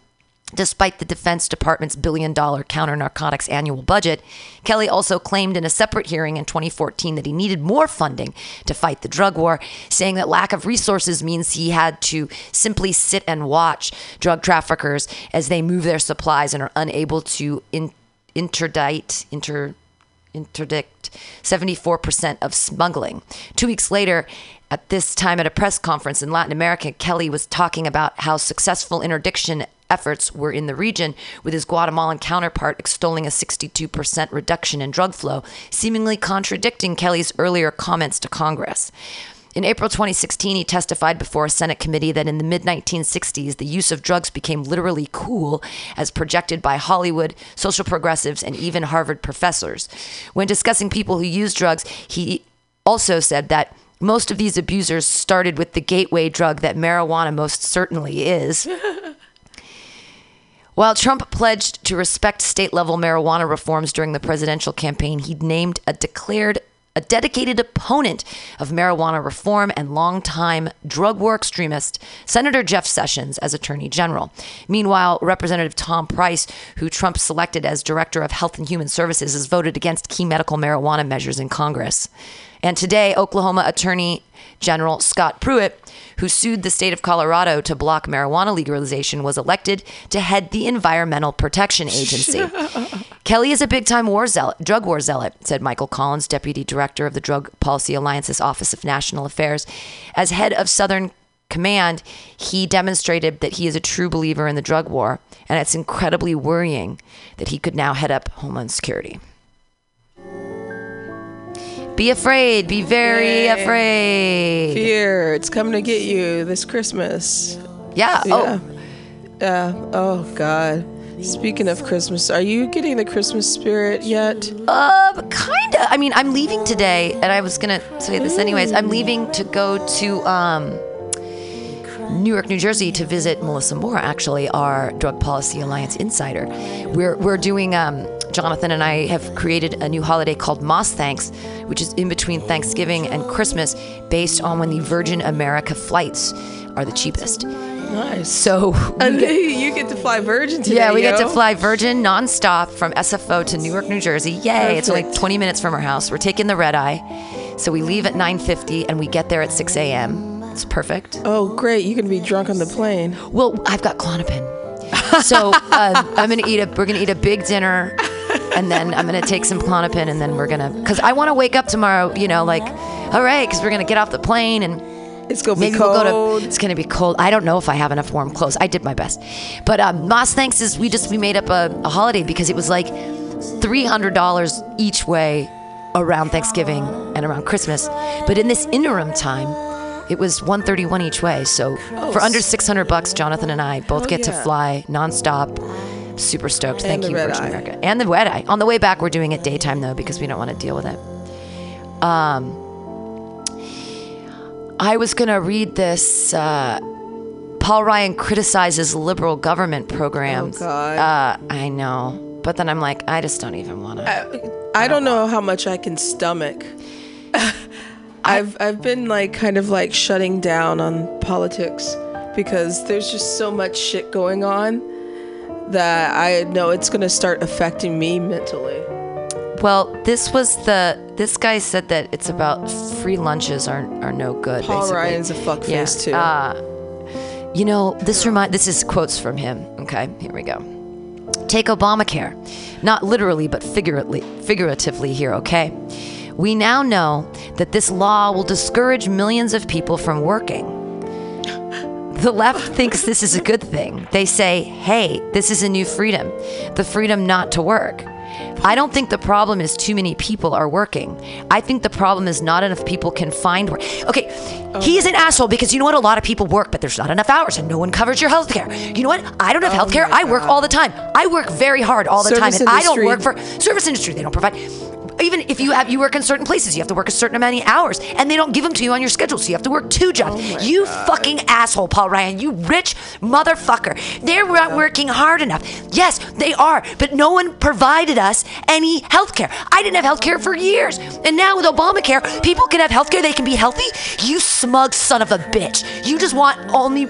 Despite the Defense Department's billion dollar counter narcotics annual budget, Kelly also claimed in a separate hearing in 2014 that he needed more funding to fight the drug war, saying that lack of resources means he had to simply sit and watch drug traffickers as they move their supplies and are unable to in- interdict, inter, interdict 74% of smuggling. Two weeks later, at this time at a press conference in Latin America, Kelly was talking about how successful interdiction efforts were in the region, with his Guatemalan counterpart extolling a 62% reduction in drug flow, seemingly contradicting Kelly's earlier comments to Congress. In April 2016, he testified before a Senate committee that in the mid 1960s, the use of drugs became literally cool, as projected by Hollywood, social progressives, and even Harvard professors. When discussing people who use drugs, he also said that most of these abusers started with the gateway drug that marijuana most certainly is. While Trump pledged to respect state level marijuana reforms during the presidential campaign, he named a declared a dedicated opponent of marijuana reform and longtime drug war extremist, Senator Jeff Sessions, as Attorney General. Meanwhile, Representative Tom Price, who Trump selected as Director of Health and Human Services, has voted against key medical marijuana measures in Congress. And today, Oklahoma Attorney General Scott Pruitt, who sued the state of Colorado to block marijuana legalization, was elected to head the Environmental Protection Agency. Kelly is a big time war zealot, drug war zealot, said Michael Collins, deputy director of the Drug Policy Alliance's Office of National Affairs. As head of Southern Command, he demonstrated that he is a true believer in the drug war, and it's incredibly worrying that he could now head up Homeland Security. Be afraid. Be very Yay. afraid. Fear, it's coming to get you this Christmas. Yeah. Yeah. Oh, Yeah. Oh God. Speaking of Christmas, are you getting the Christmas spirit yet? uh, kinda. I mean, I'm leaving today, and I was gonna say this anyways. I'm leaving to go to um, Newark, New Jersey, to visit Melissa Moore. Actually, our Drug Policy Alliance insider. We're we're doing. Um, Jonathan and I have created a new holiday called Moss Thanks, which is in between Thanksgiving and Christmas, based on when the Virgin America flights are the cheapest. Nice. So And you get to fly Virgin today. Yeah, we get to fly Virgin nonstop from SFO to Newark, New Jersey. Yay! It's only Perfect. 20 minutes from our house. We're taking the red eye, so we leave at 9:50 and we get there at 6 a.m. It's perfect. Oh, great! You can be drunk on the plane. Well, I've got Klonopin, so uh, I'm gonna eat a. We're gonna eat a big dinner, and then I'm gonna take some Klonopin, and then we're gonna. Cause I want to wake up tomorrow. You know, like, all right, cause we're gonna get off the plane and. It's gonna Maybe be cold. we'll go to. It's gonna be cold. I don't know if I have enough warm clothes. I did my best, but um, Moss Thanks is we just we made up a, a holiday because it was like three hundred dollars each way around Thanksgiving and around Christmas. But in this interim time, it was one thirty one each way. So for under six hundred bucks, Jonathan and I both get to fly nonstop. Super stoked. Thank you, Virgin eye. America. And the red eye. On the way back, we're doing it daytime though because we don't want to deal with it. Um, I was going to read this. Uh, Paul Ryan criticizes liberal government programs. Oh, God. Uh, I know. But then I'm like, I just don't even want to. I don't know how much I can stomach. I've I've been like kind of like shutting down on politics because there's just so much shit going on that I know it's gonna start affecting me mentally. Well, this was the. This guy said that it's about free lunches are, are no good. Paul basically. Ryan's a fuckface too. Uh, you know, this remind. This is quotes from him. Okay, here we go. Take Obamacare, not literally, but figuratively, figuratively here. Okay, we now know that this law will discourage millions of people from working. The left thinks this is a good thing. They say, hey, this is a new freedom, the freedom not to work. I don't think the problem is too many people are working. I think the problem is not enough people can find work. Okay, he is an asshole because you know what? A lot of people work, but there's not enough hours and no one covers your health care. You know what? I don't have health care. I work all the time. I work very hard all the time. Service And I don't work for service industry. They don't provide even if you have you work in certain places, you have to work a certain amount of hours, and they don't give them to you on your schedule, so you have to work two jobs. Oh you fucking asshole, Paul Ryan, you rich motherfucker. They're not working hard enough. Yes, they are, but no one provided us any health care. I didn't have health care for years, and now with Obamacare, people can have health care. They can be healthy. You smug son of a bitch. You just want only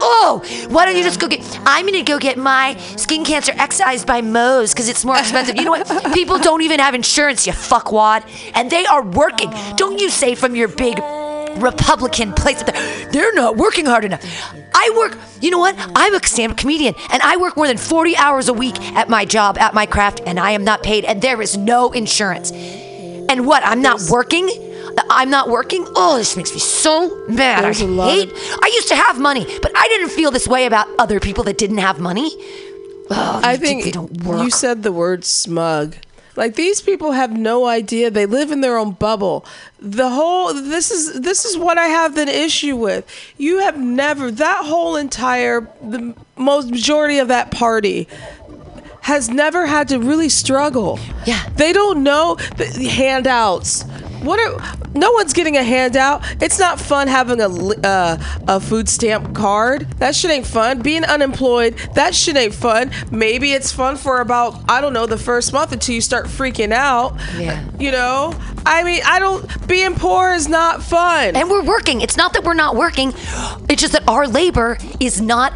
oh, why don't you just go get? I'm gonna go get my skin cancer excised by Moe's because it's more expensive. You know what? People don't even have insurance, you fuckwad, and they are working. Don't you say from your big Republican place that they're, they're not working hard enough. I work, you know what? I'm a stand up comedian and I work more than 40 hours a week at my job, at my craft, and I am not paid, and there is no insurance. And what? I'm not working? I'm not working. Oh, this makes me so mad. I There's lot hate. of- I used to have money, but I didn't feel this way about other people that didn't have money. Oh, I think they don't work. you said the word smug. Like these people have no idea. They live in their own bubble. The whole this is this is what I have an issue with. You have never that whole entire the most majority of that party has never had to really struggle. Yeah. They don't know handouts. What are no one's getting a handout. It's not fun having a uh, a food stamp card. That shit ain't fun. Being unemployed, that shit ain't fun. Maybe it's fun for about I don't know the first month until you start freaking out. Yeah. You know. I mean, I don't. Being poor is not fun. and we're working. It's not that we're not working. It's just that our labor is not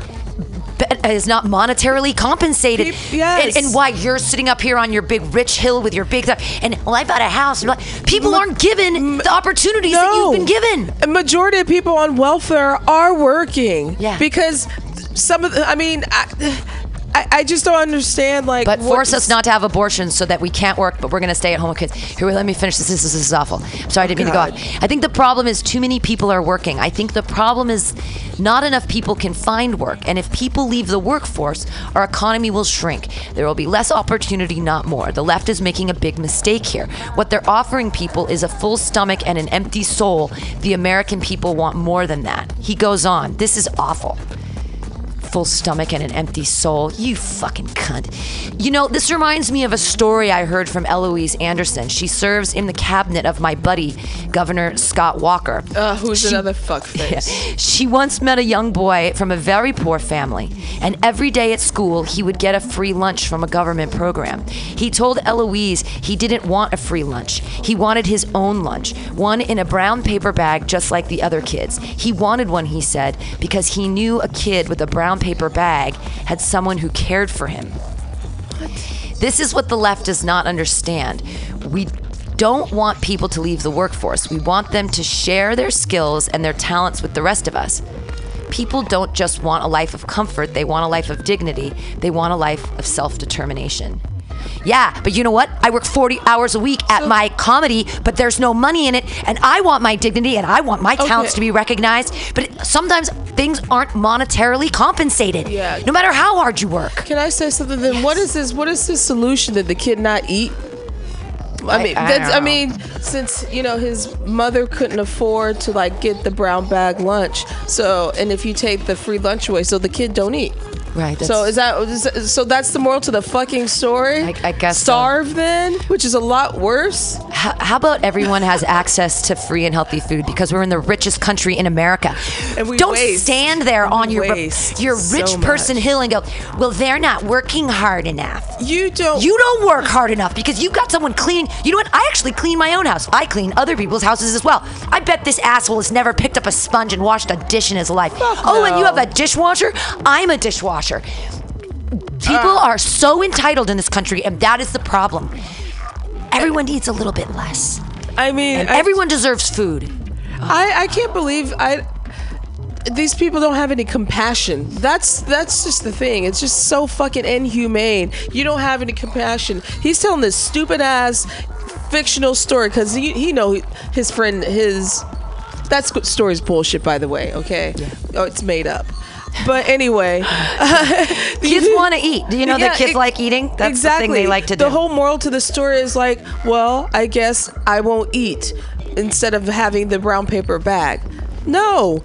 is not monetarily compensated. Yes. And, and why you're sitting up here on your big rich hill with your big stuff, and well, I bought a house. People aren't given the opportunities that you've been given. A majority of people on welfare are working. Yeah. Because some of the, I mean, I, I, I just don't understand. Like, But what- force us not to have abortions so that we can't work, but we're going to stay at home with kids. Here, let me finish this. This, this is awful. I'm sorry, I didn't mean to go on. I think the problem is too many people are working. I think the problem is not enough people can find work. And if people leave the workforce, our economy will shrink. There will be less opportunity, not more. The left is making a big mistake here. What they're offering people is a full stomach and an empty soul. The American people want more than that. He goes on. This is awful full stomach and an empty soul. You fucking cunt. You know, this reminds me of a story I heard from Eloise Anderson. She serves in the cabinet of my buddy, Governor Scott Walker. uh, who's She- another fuckface? She once met a young boy from a very poor family, and every day at school, he would get a free lunch from a government program. He told Eloise he didn't want a free lunch. He wanted his own lunch, one in a brown paper bag just like the other kids. He wanted one, he said, because he knew a kid with a brown paper bag had someone who cared for him. This is what the left does not understand. We don't want people to leave the workforce. We want them to share their skills and their talents with the rest of us. People don't just want a life of comfort, they want a life of dignity, they want a life of self determination. Yeah, but you know what? I work 40 hours a week at my comedy, but there's no money in it, and I want my dignity and I want my talents Okay. to be recognized. But sometimes things aren't monetarily compensated. Yeah. No matter how hard you work. Can I say something? Then what is this? What is this solution? Did the kid not eat? I I- mean, I that's, I mean, since you know his mother couldn't afford to like get the brown bag lunch, so and if you take the free lunch away, so the kid don't eat. Right. So is that is so? That's the moral to the fucking story. I- I guess so. starve then, which is a lot worse. How, how about everyone has access to free and healthy food because we're in the richest country in America? And we Don't waste. stand there And on your your so rich person hill and go, "Well, they're not working hard enough." You don't. You don't work hard enough because you've got someone cleaning. You know what? I actually clean my own house. I clean other people's houses as well. I bet this asshole has never picked up a sponge and washed a dish in his life. Fuck oh, and you have a dishwasher? I'm a dishwasher. People Uh. are so entitled in this country, and that is the problem. Everyone needs a little bit less. I mean, I- everyone deserves food. I, I can't believe I these people don't have any compassion. That's that's just the thing. It's just so fucking inhumane. You don't have any compassion. He's telling this stupid ass fictional story because he he know his friend his that story's bullshit by the way. Okay, oh it's made up. But anyway, Kids want to eat. Do you know that kids ex- like eating? That's the thing they like to do. The whole moral to the story is like, well, I guess I won't eat instead of having the brown paper bag. No.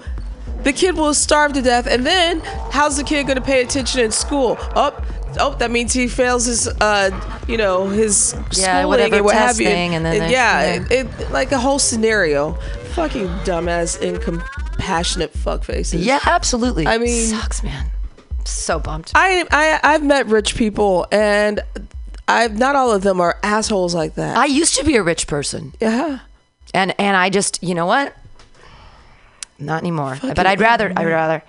The kid will starve to death, and then how's the kid going to pay attention in school? Oh, oh, that means he fails his, uh, you know, his Yeah, schooling whatever and what have you. and then they- yeah, yeah. It, it- like a whole scenario. Fucking dumbass, incompassionate fuckfaces. yeah, absolutely. I mean- sucks, man. So bummed. I, I I've met rich people, and I've not all of them are assholes like that. I used to be a rich person, yeah. and and I just, you know what? not anymore. but I'd rather, I'd rather.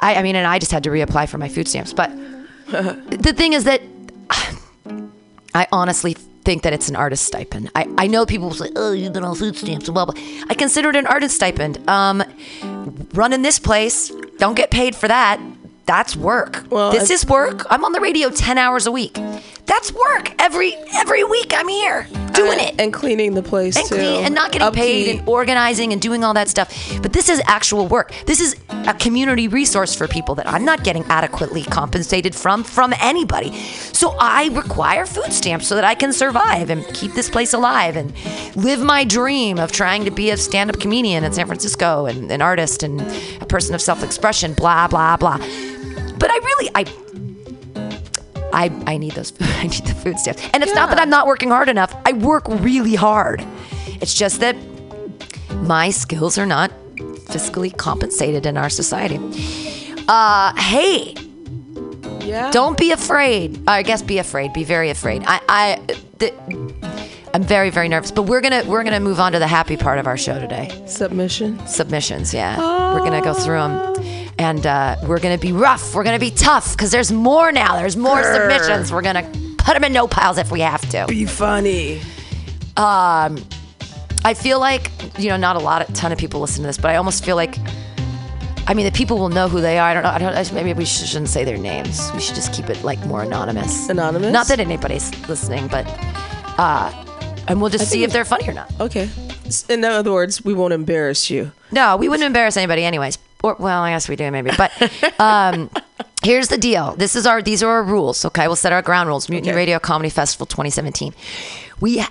I, I mean, and I just had to reapply for my food stamps. But the thing is that I honestly think that it's an artist stipend. I, I know people will say, oh, you've been on food stamps and blah, blah. I consider it an artist stipend. Um, running this place, don't get paid for that. That's work. Well, this is work. I'm on the radio 10 hours a week. That's work. Every every week I'm here doing it and cleaning the place and too, clean and not getting paid and organizing and doing all that stuff. But this is actual work. This is a community resource for people that I'm not getting adequately compensated from from anybody. So I require food stamps so that I can survive and keep this place alive and live my dream of trying to be a stand-up comedian in San Francisco and an artist and a person of self-expression. Blah blah blah. But I really I I, I need those I need the food stamps. And it's not that I'm not working hard enough. I work really hard. It's just that my skills are not fiscally compensated in our society. Uh hey, yeah. don't be afraid. I guess be afraid. Be very afraid. I I th- I'm very very nervous, but we're going to we're going to move on to the happy part of our show today submission. submissions. Yeah, we're gonna go through them, and uh, we're gonna be rough. We're gonna be tough because there's more now. There's more Grr. submissions. We're gonna put them in no piles if we have to. Be funny. Um, I feel like you know, not a lot, a ton of people listen to this, but I almost feel like. I mean, the people will know who they are. I don't know. I don't. Maybe we shouldn't say their names. We should just keep it like more anonymous. Anonymous? Not that anybody's listening, but uh, and we'll just see if they're funny or not. Okay. In other words, we won't embarrass you. No, we wouldn't embarrass anybody anyways. Or well, I guess we do maybe. But um, here's the deal. This is our these are our rules. Okay, we'll set our ground rules. Mutiny Okay. Radio Comedy Festival 2017. We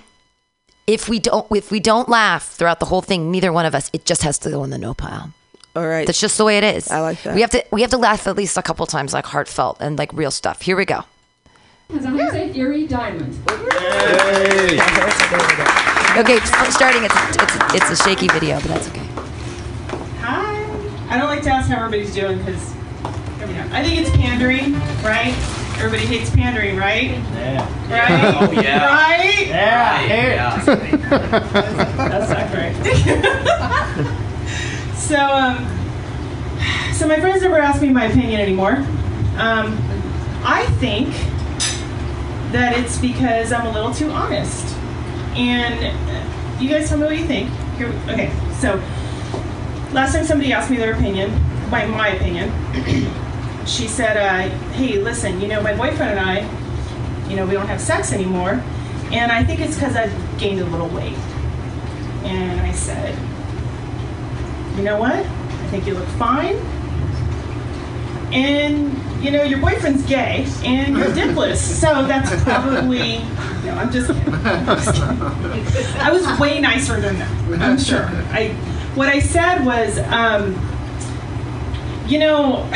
if we don't if we don't laugh throughout the whole thing, neither one of us, it just has to go in the no pile. All right. That's just the way it is. I like that. We have to we have to laugh at least a couple times, like heartfelt and like real stuff. Here we go. Because I'm gonna say Erie Diamond. Okay, starting. It's it's it's a shaky video, but that's okay. Hi. I don't like to ask how everybody's doing because I think it's pandering, right? Everybody hates pandering, right? Yeah. Right? Oh, yeah. Right? Yeah. That's not right. so, um, so my friends never ask me my opinion anymore. Um, I think that it's because I'm a little too honest. And uh, you guys tell me what you think. Here, okay, so last time somebody asked me their opinion, my, my opinion, she said, uh, hey, listen, you know, my boyfriend and I, you know, we don't have sex anymore. And I think it's because I've gained a little weight. And I said, you know what? I think you look fine. And, you know, your boyfriend's gay and you're dickless. So that's probably, no, I'm just kidding. I'm just kidding. I was way nicer than that, I'm sure. I, what I said was, um, you know,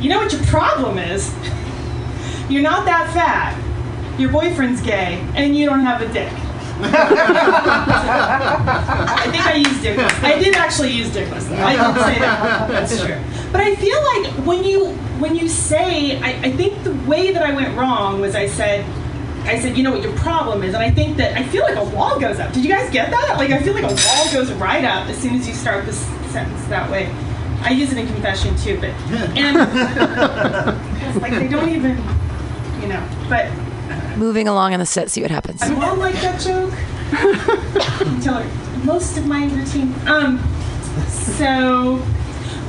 you know what your problem is? You're not that fat. Your boyfriend's gay, and you don't have a dick. I think I used dickless. I did actually use dickless. I did say that. That's true. But I feel like when you when you say, I, I think the way that I went wrong was I said, I said, you know what your problem is, and I think that I feel like a wall goes up. Did you guys get that? Like I feel like a wall goes right up as soon as you start this sentence that way. I use it in confession too, but and it's like they don't even, you know. But Moving along on the set, see what happens. I won't like that joke Tell her most of my routine. Um, so,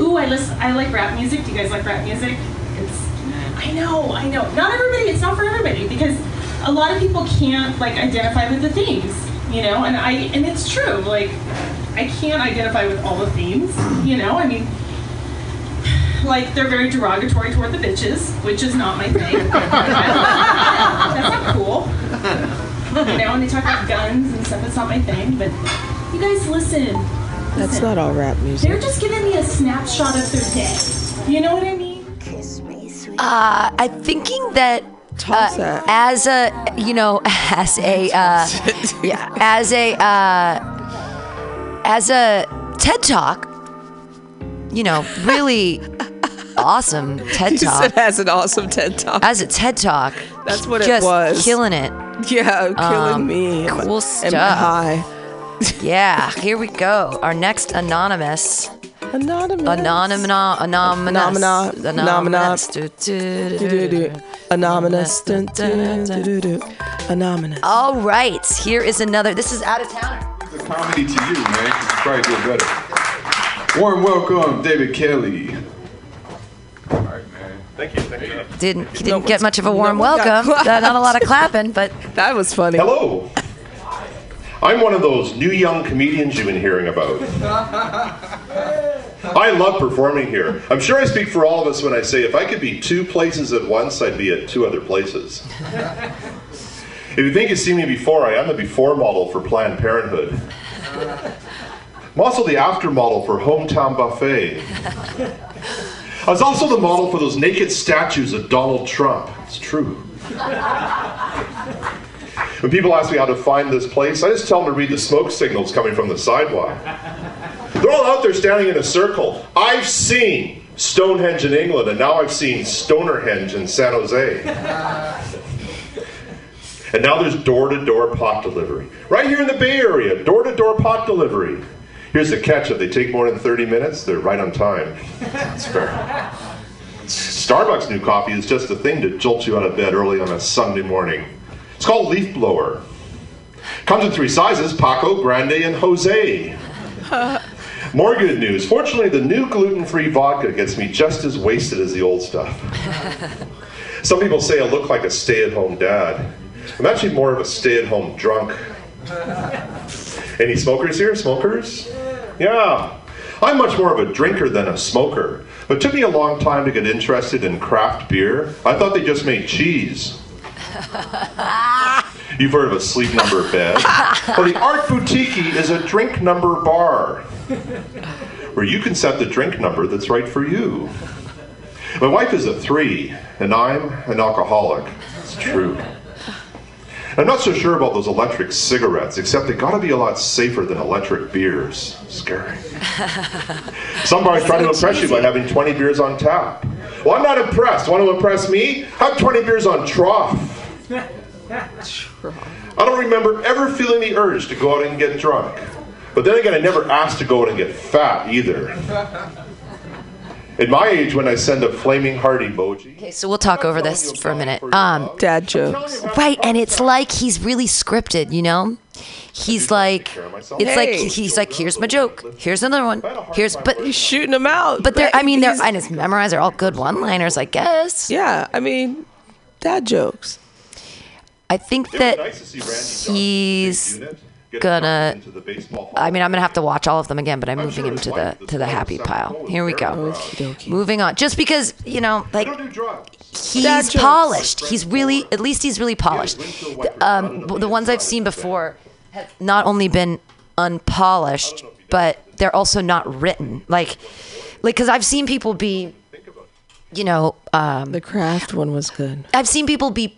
ooh, I listen. I like rap music. Do you guys like rap music? It's. I know. I know. Not everybody. It's not for everybody because a lot of people can't like identify with the themes. You know, and I and it's true. Like, I can't identify with all the themes. You know, I mean. Like they're very derogatory toward the bitches, which is not my thing. That's not cool you know, and they talk about guns and stuff. It's not my thing, but you guys listen. That's not all rap music. They're just giving me a snapshot of their day. You know what I mean? Kiss me, sweet. Uh, I'm thinking that Toss uh, that. as a you know as a uh, yeah as a uh, as a TED talk, you know, really awesome TED You talk. said has an awesome TED talk. As a TED talk, That's what it was. killing it. Yeah, killing Um, me. cool Am I- am I stuff. high? Yeah, here we go. Our next anonymous. Anonymous. Anonymous. Anonymous. Phenomena- Anonymous. Anonymous. Anonymous. All right, here is another. This is out of towner. It's a comedy to you, man. 'cause You probably do better. Warm welcome, David Kelly. All right, man. Thank you. Thank you. Didn't he didn't No get much of a warm no welcome. Not a lot of clapping, but That was funny. Hello. I'm one of those new young comedians you've been hearing about. I love performing here. I'm sure I speak for all of us when I say if I could be two places at once, I'd be at two other places. If you think you've seen me before, I am the before model for Planned Parenthood. I'm also the after model for Hometown Buffet. I was also the model for those naked statues of Donald Trump. It's true. When people ask me how to find this place, I just tell them to read the smoke signals coming from the sidewalk. They're all out there standing in a circle. I've seen Stonehenge in England, and now I've seen Stonerhenge in San Jose. And now there's door to door pot delivery. Right here in the Bay Area, door to door pot delivery. Here's the catch if they take more than 30 minutes, they're right on time. That's fair. Starbucks new coffee is just the thing to jolt you out of bed early on a Sunday morning. It's called Leaf Blower. Comes in three sizes Paco, Grande, and Jose. More good news. Fortunately, the new gluten free vodka gets me just as wasted as the old stuff. Some people say I look like a stay at home dad. I'm actually more of a stay at home drunk. Any smokers here? Smokers? Yeah. I'm much more of a drinker than a smoker. But it took me a long time to get interested in craft beer. I thought they just made cheese. You've heard of a sleep number bed. Well, the Art Boutiki is a drink number bar where you can set the drink number that's right for you. My wife is a three, and I'm an alcoholic. It's true. I'm not so sure about those electric cigarettes, except they gotta be a lot safer than electric beers. Scary. Some bars try to impress you by having 20 beers on tap. Well, I'm not impressed. Want to impress me? Have 20 beers on trough. I don't remember ever feeling the urge to go out and get drunk. But then again, I never asked to go out and get fat either. At my age, when I send a flaming heart emoji. okay. So we'll talk over this for a minute. Um, Dad jokes. right, and it's like he's really scripted. You know, he's like, it's like he's like, here's my joke. Here's another one. Here's but He's shooting them out. but they're. I mean, they're He's- and it's memorized. They're all good one-liners, I guess. Yeah, I mean, dad jokes. I think that was nice to see Randy Johnson, he's big unit, get gonna- into the baseball hall. I mean, I'm gonna have to watch all of them again, but I'm I'm moving sure him his to the to the happy pile. Here we go. Moving on, just because you know, like I don't do drugs. Dad he's polished. He's really, at least he's really polished. The, um, the ones I've seen before have not only been unpolished, but they're also not written. Like, like because I've seen people be, you know, um, The craft one was good, I've seen people be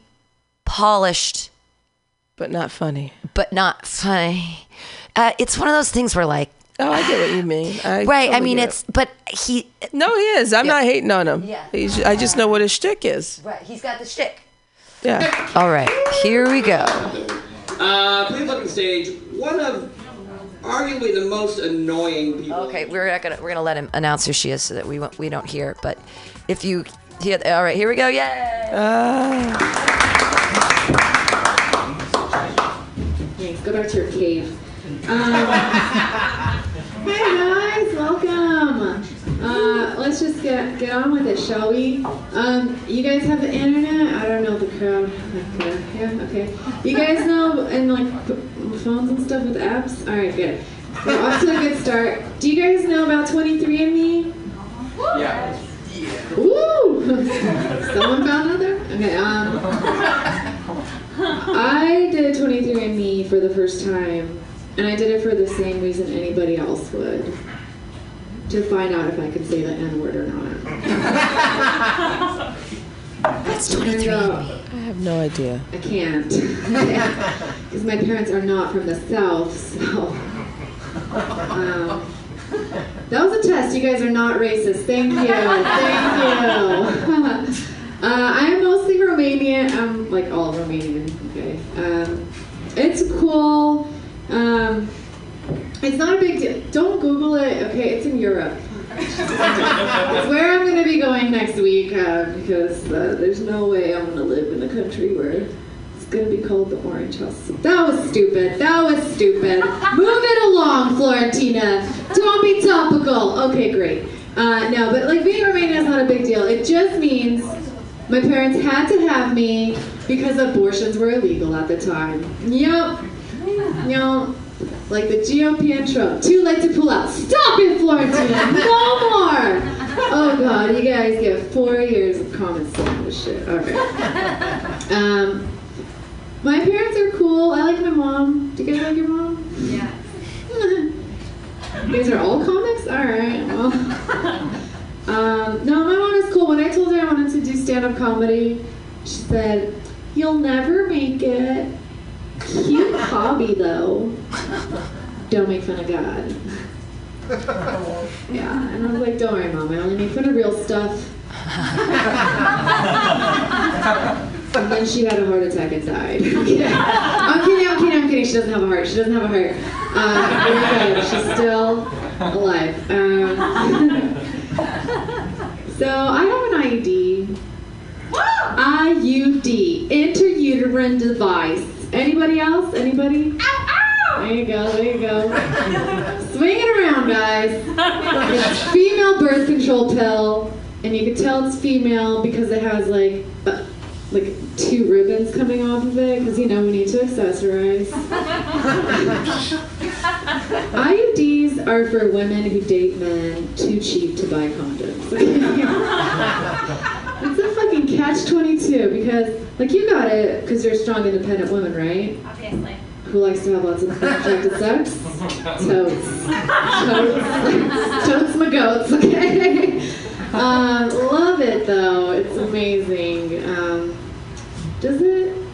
polished but not funny. but not funny. Uh, it's one of those things where like. Oh, I get what you mean. I Right, I mean get it's, but he, no, he is. I'm not hating on him. Yeah. He's, I just know what his shtick is. right, he's got the shtick. Yeah. All right, here we go. Uh, please look on stage. One of arguably the most annoying people. Okay, we're not gonna we're gonna let him announce who she is so that we won't, we don't hear. But if you hear, all right, here we go. Yay! Thanks. Go back to your cave. Um, hey guys, welcome. Uh, let's just get get on with it, shall we? Um, you guys have the internet? I don't know the crowd. Yeah. Okay. You guys know and like phones and stuff with apps. All right. Good. We're off to a good start. Do you guys know about 23andMe? Yeah. Woo! Someone found another? Okay, um. I did 23andMe for the first time, and I did it for the same reason anybody else would. To find out if I could say the N word or not. That's 23. out I have no idea. I can't. Because my parents are not from the South, so. Um, that was a test. You guys are not racist. Thank you. Thank you. Uh, I am mostly Romanian. I'm like all Romanian. Okay. Um, it's cool. Um, it's not a big deal. Don't Google it. Okay, it's in Europe. It's where I'm gonna be going next week uh, because uh, there's no way I'm gonna live in a country where it's gonna be called the Orange House. That was stupid. That was stupid. Move it along, Florentina. Don't be topical. Okay, great. Uh, no, but like being Romanian is not a big deal. It just means my parents had to have me because abortions were illegal at the time. Yup. Yup. Like the GOP and Trump. Too late to pull out. Stop it, Florentina. No more. Oh God, you guys get four years of common sense shit. Okay. Um, my parents are cool. I like my mom. Do you guys like your mom? Yeah. You guys are all comics? Alright, well. Um, no, my mom is cool. When I told her I wanted to do stand up comedy, she said, You'll never make it. Cute hobby, though. Don't make fun of God. Yeah, and I was like, Don't worry, mom. I only make fun of real stuff. And then she had a heart attack and died. I'm kidding. I'm kidding, I'm kidding, I'm kidding. She doesn't have a heart. She doesn't have a heart. Uh. She's still alive. Um, so I have an IUD. IUD, interuterine device. Anybody else? Anybody? There you go, there you go. Swing it around, guys. It's female birth control pill, and you can tell it's female because it has like uh, like two ribbons coming off of it because you know we need to accessorize. IUDs are for women who date men too cheap to buy condoms. it's a fucking catch 22 because like you got it because you're a strong independent woman, right? Obviously. Who likes to have lots of unprotected sex? Totes. Totes. Totes my goats, okay? um, love it though. It's amazing. Um, does it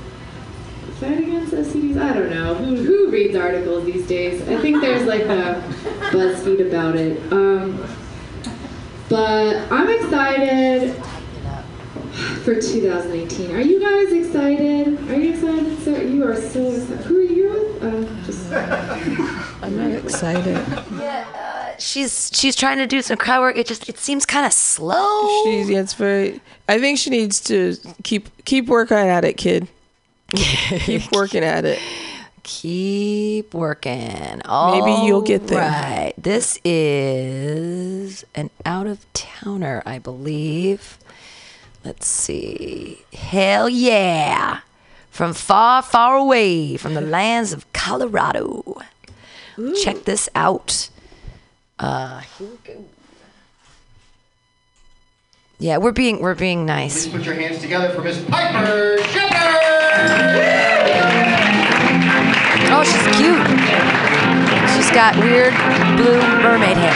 fight against STDs? I don't know. Who, who reads articles these days? I think there's like a BuzzFeed about it. Um, but I'm excited for 2018. Are you guys excited? Are you excited? So you are so excited. Who are you with? Uh, just I'm not excited. Yeah, uh, she's she's trying to do some crowd work. It just it seems kind of slow. She's yeah, it's very. I think she needs to keep keep working at it, kid. keep working at it. Keep working. All Maybe you'll get there. Right. This is an out of towner, I believe. Let's see. Hell yeah. From far, far away from the lands of Colorado. Check this out. Uh, here we go. Yeah, we're being we're being nice. Please put your hands together for Miss Piper Shepherd. Oh, she's cute. She's got weird blue mermaid hair.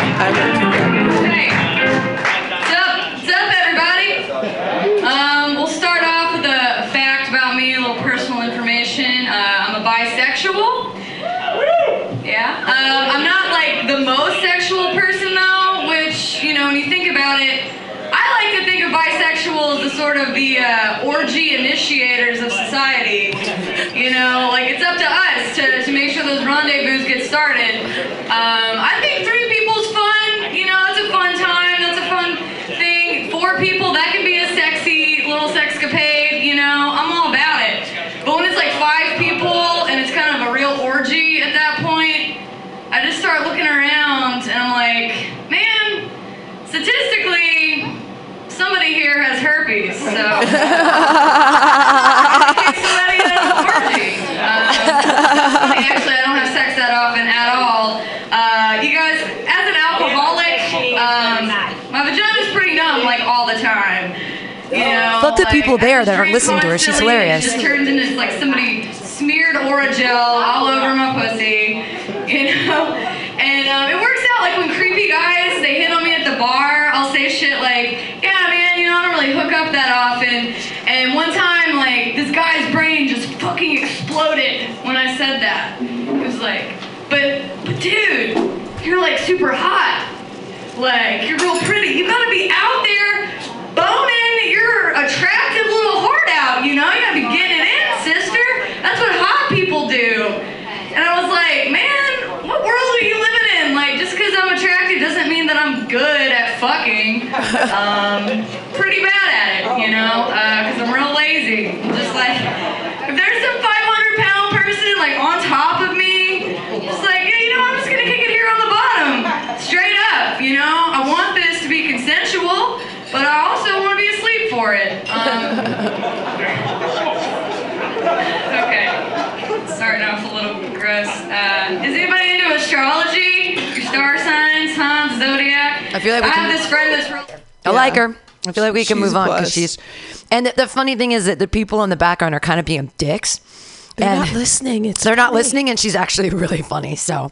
Hey. What's up? What's up, everybody? Um, we'll start off with a fact about me, a little personal information. Uh, I'm a bisexual. Yeah. Um, I'm not like the most bisexuals as sort of the uh, orgy initiators of society. You know, like it's up to us to, to make sure those rendezvous get started. Um, I think three people's fun. You know, it's a fun time. That's a fun thing. Four people, that can be a sexy little sexcapade. You know, I'm all about it. But when it's like five people and it's kind of a real orgy at that point, I just start looking around and I'm like, man, statistically, somebody here has herpes. So. somebody has an orgy. Um, actually, I don't have sex that often at all. Uh, you guys, as an alcoholic, um, my vagina's pretty numb like all the time. You know, Fuck the like, people there that are drink listening to her. She's hilarious. It just turns into like somebody smeared Orajel all over my pussy, you know. And um, it works out like when creepy guys they hit on me at bar. I'll say shit like, "Yeah, man, you know, I don't really hook up that often." And one time, like this guy's brain just fucking exploded when I said that. It was like, "But, but dude, you're like super hot." Like, you're real pretty. You gotta be out there boning your attractive little heart out, you know? You gotta be getting it in, sister. That's what hot people do. And I was like, man, what world are you living in? Like, just because I'm attractive doesn't mean that I'm good at fucking, um, pretty bad at it, you know, because I'm real lazy. I'm Just like, if there's some 500 pound person like on top of me, just like, yeah, you know, I'm just gonna kick it here on the bottom, straight up, you know. I want this to be consensual, but I also want to be asleep for it. Um, okay. Starting off a little gross. Uh, is anybody into astrology? Your star signs, huh? Zodiac? I feel like we I can- have this friend that's real. I like her. I feel like we can She's move on because she's. And the, the funny thing is that the people in the background are kind of being dicks. They're and not listening. It's they're not listening, and she's actually really funny. So,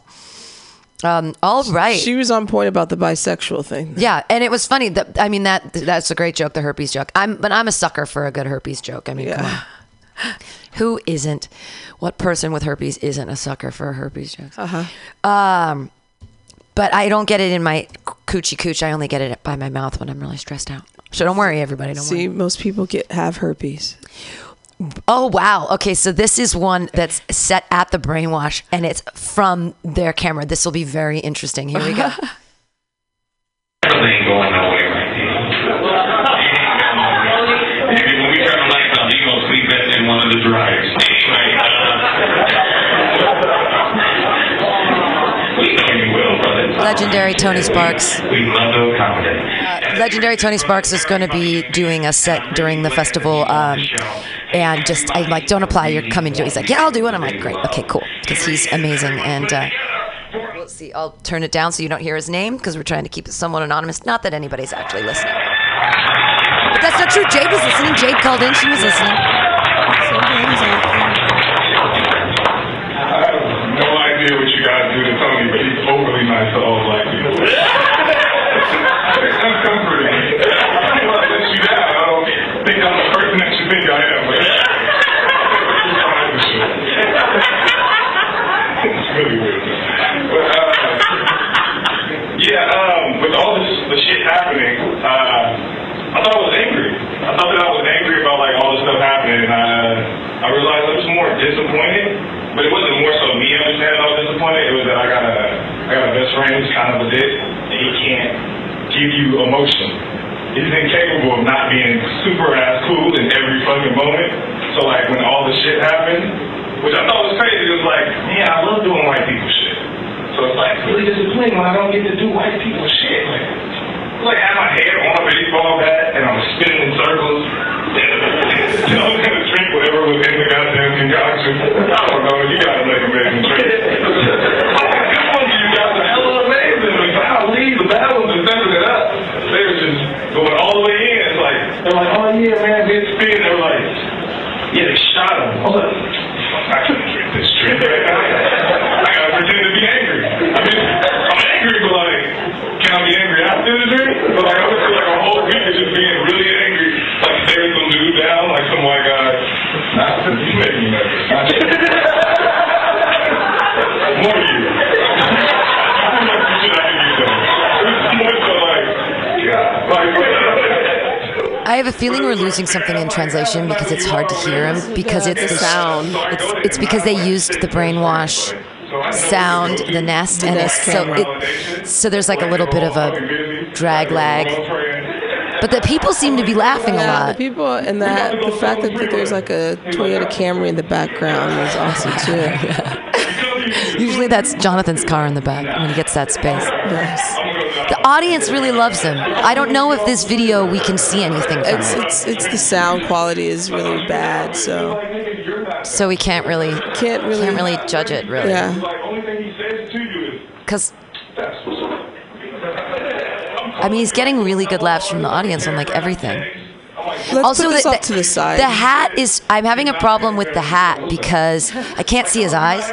um, all right. She was on point about the bisexual thing. Yeah, and it was funny. That I mean that that's a great joke, the herpes joke. I'm but I'm a sucker for a good herpes joke. I mean, come on. Who isn't? What person with herpes isn't a sucker for a herpes jokes? Uh-huh. Um, but I don't get it in my coochie cooch. I only get it by my mouth when I'm really stressed out. So don't worry, everybody. Don't See, worry. most people get have herpes. Oh wow. Okay, so this is one that's set at the brainwash, and it's from their camera. This will be very interesting. Here we go. brother. Legendary Tony Sparks. We love to accommodate. Legendary Tony Sparks is going to be doing a set during the festival. Um, and just, I'm like, don't apply. You're coming to. He's like, yeah, I'll do it. I'm like, great. Okay, cool. Because he's amazing. And uh, we'll see. I'll turn it down so you don't hear his name because we're trying to keep it somewhat anonymous. Not that anybody's actually listening. But that's not true. Jade was listening. Jade called in. She was listening. I have no idea what you guys do to Tony, but he's overly nice to all black people. That's comforting. I don't let you down. I don't think I'm the person that you think I am. But it's really weird. But, uh, yeah, um, with all this the shit happening, uh, I thought I was angry. I thought that I was angry about like all this stuff happening, and uh, I realized I was more disappointed. But it wasn't more so me understanding I was disappointed. It was that I got a I got a best friend who's kind of a dick, and he can't give you emotion. He's incapable of not being super ass cool in every fucking moment. So like when all the shit happened, which I thought was crazy, it was like, man, I love doing white people shit. So it's like really disappointing when I don't get to do white people shit. Like, like I have my head on a baseball bat and I'm spinning in circles. you I'm gonna drink whatever was in the goddamn concoction. I don't know, you gotta make amazing drinks. This one you guys are hella amazing. Like, golly, the bad ones are stepping it up. They were just going all the way in. It's like, they're like, oh yeah, man, it's spin. They're like, yeah, they shot him. I was like, I couldn't drink this drink right now. I gotta pretend to be angry. I mean, I'm angry, but like, can I be angry after the drink? But like, I went through like a whole week of just being really angry, like staring some dude down, like some white guy. Nah, you make me nervous. More you. Should I you some? More so like, yeah, like. I have a feeling we're losing something in translation because it's hard to hear him because it's the the sound. It's, it's because they used the brainwash sound, the nest, and it's so camera. it, so there's like a little bit of a drag lag. But the people seem to be laughing a Yeah, the people and that the fact that, that there's like a Toyota Camry in the background is awesome too. Usually that's Jonathan's car in the back when he gets that space. Nice. The audience really loves him. I don't know if this video we can see anything from It's it, it's it's the sound quality is really bad, so so we can't really can't really can't really judge it really. Yeah. Because I mean, he's getting really good laughs from the audience on like everything. Let's also, put this the, off to the side. The hat is. I'm having a problem with the hat because I can't see his eyes.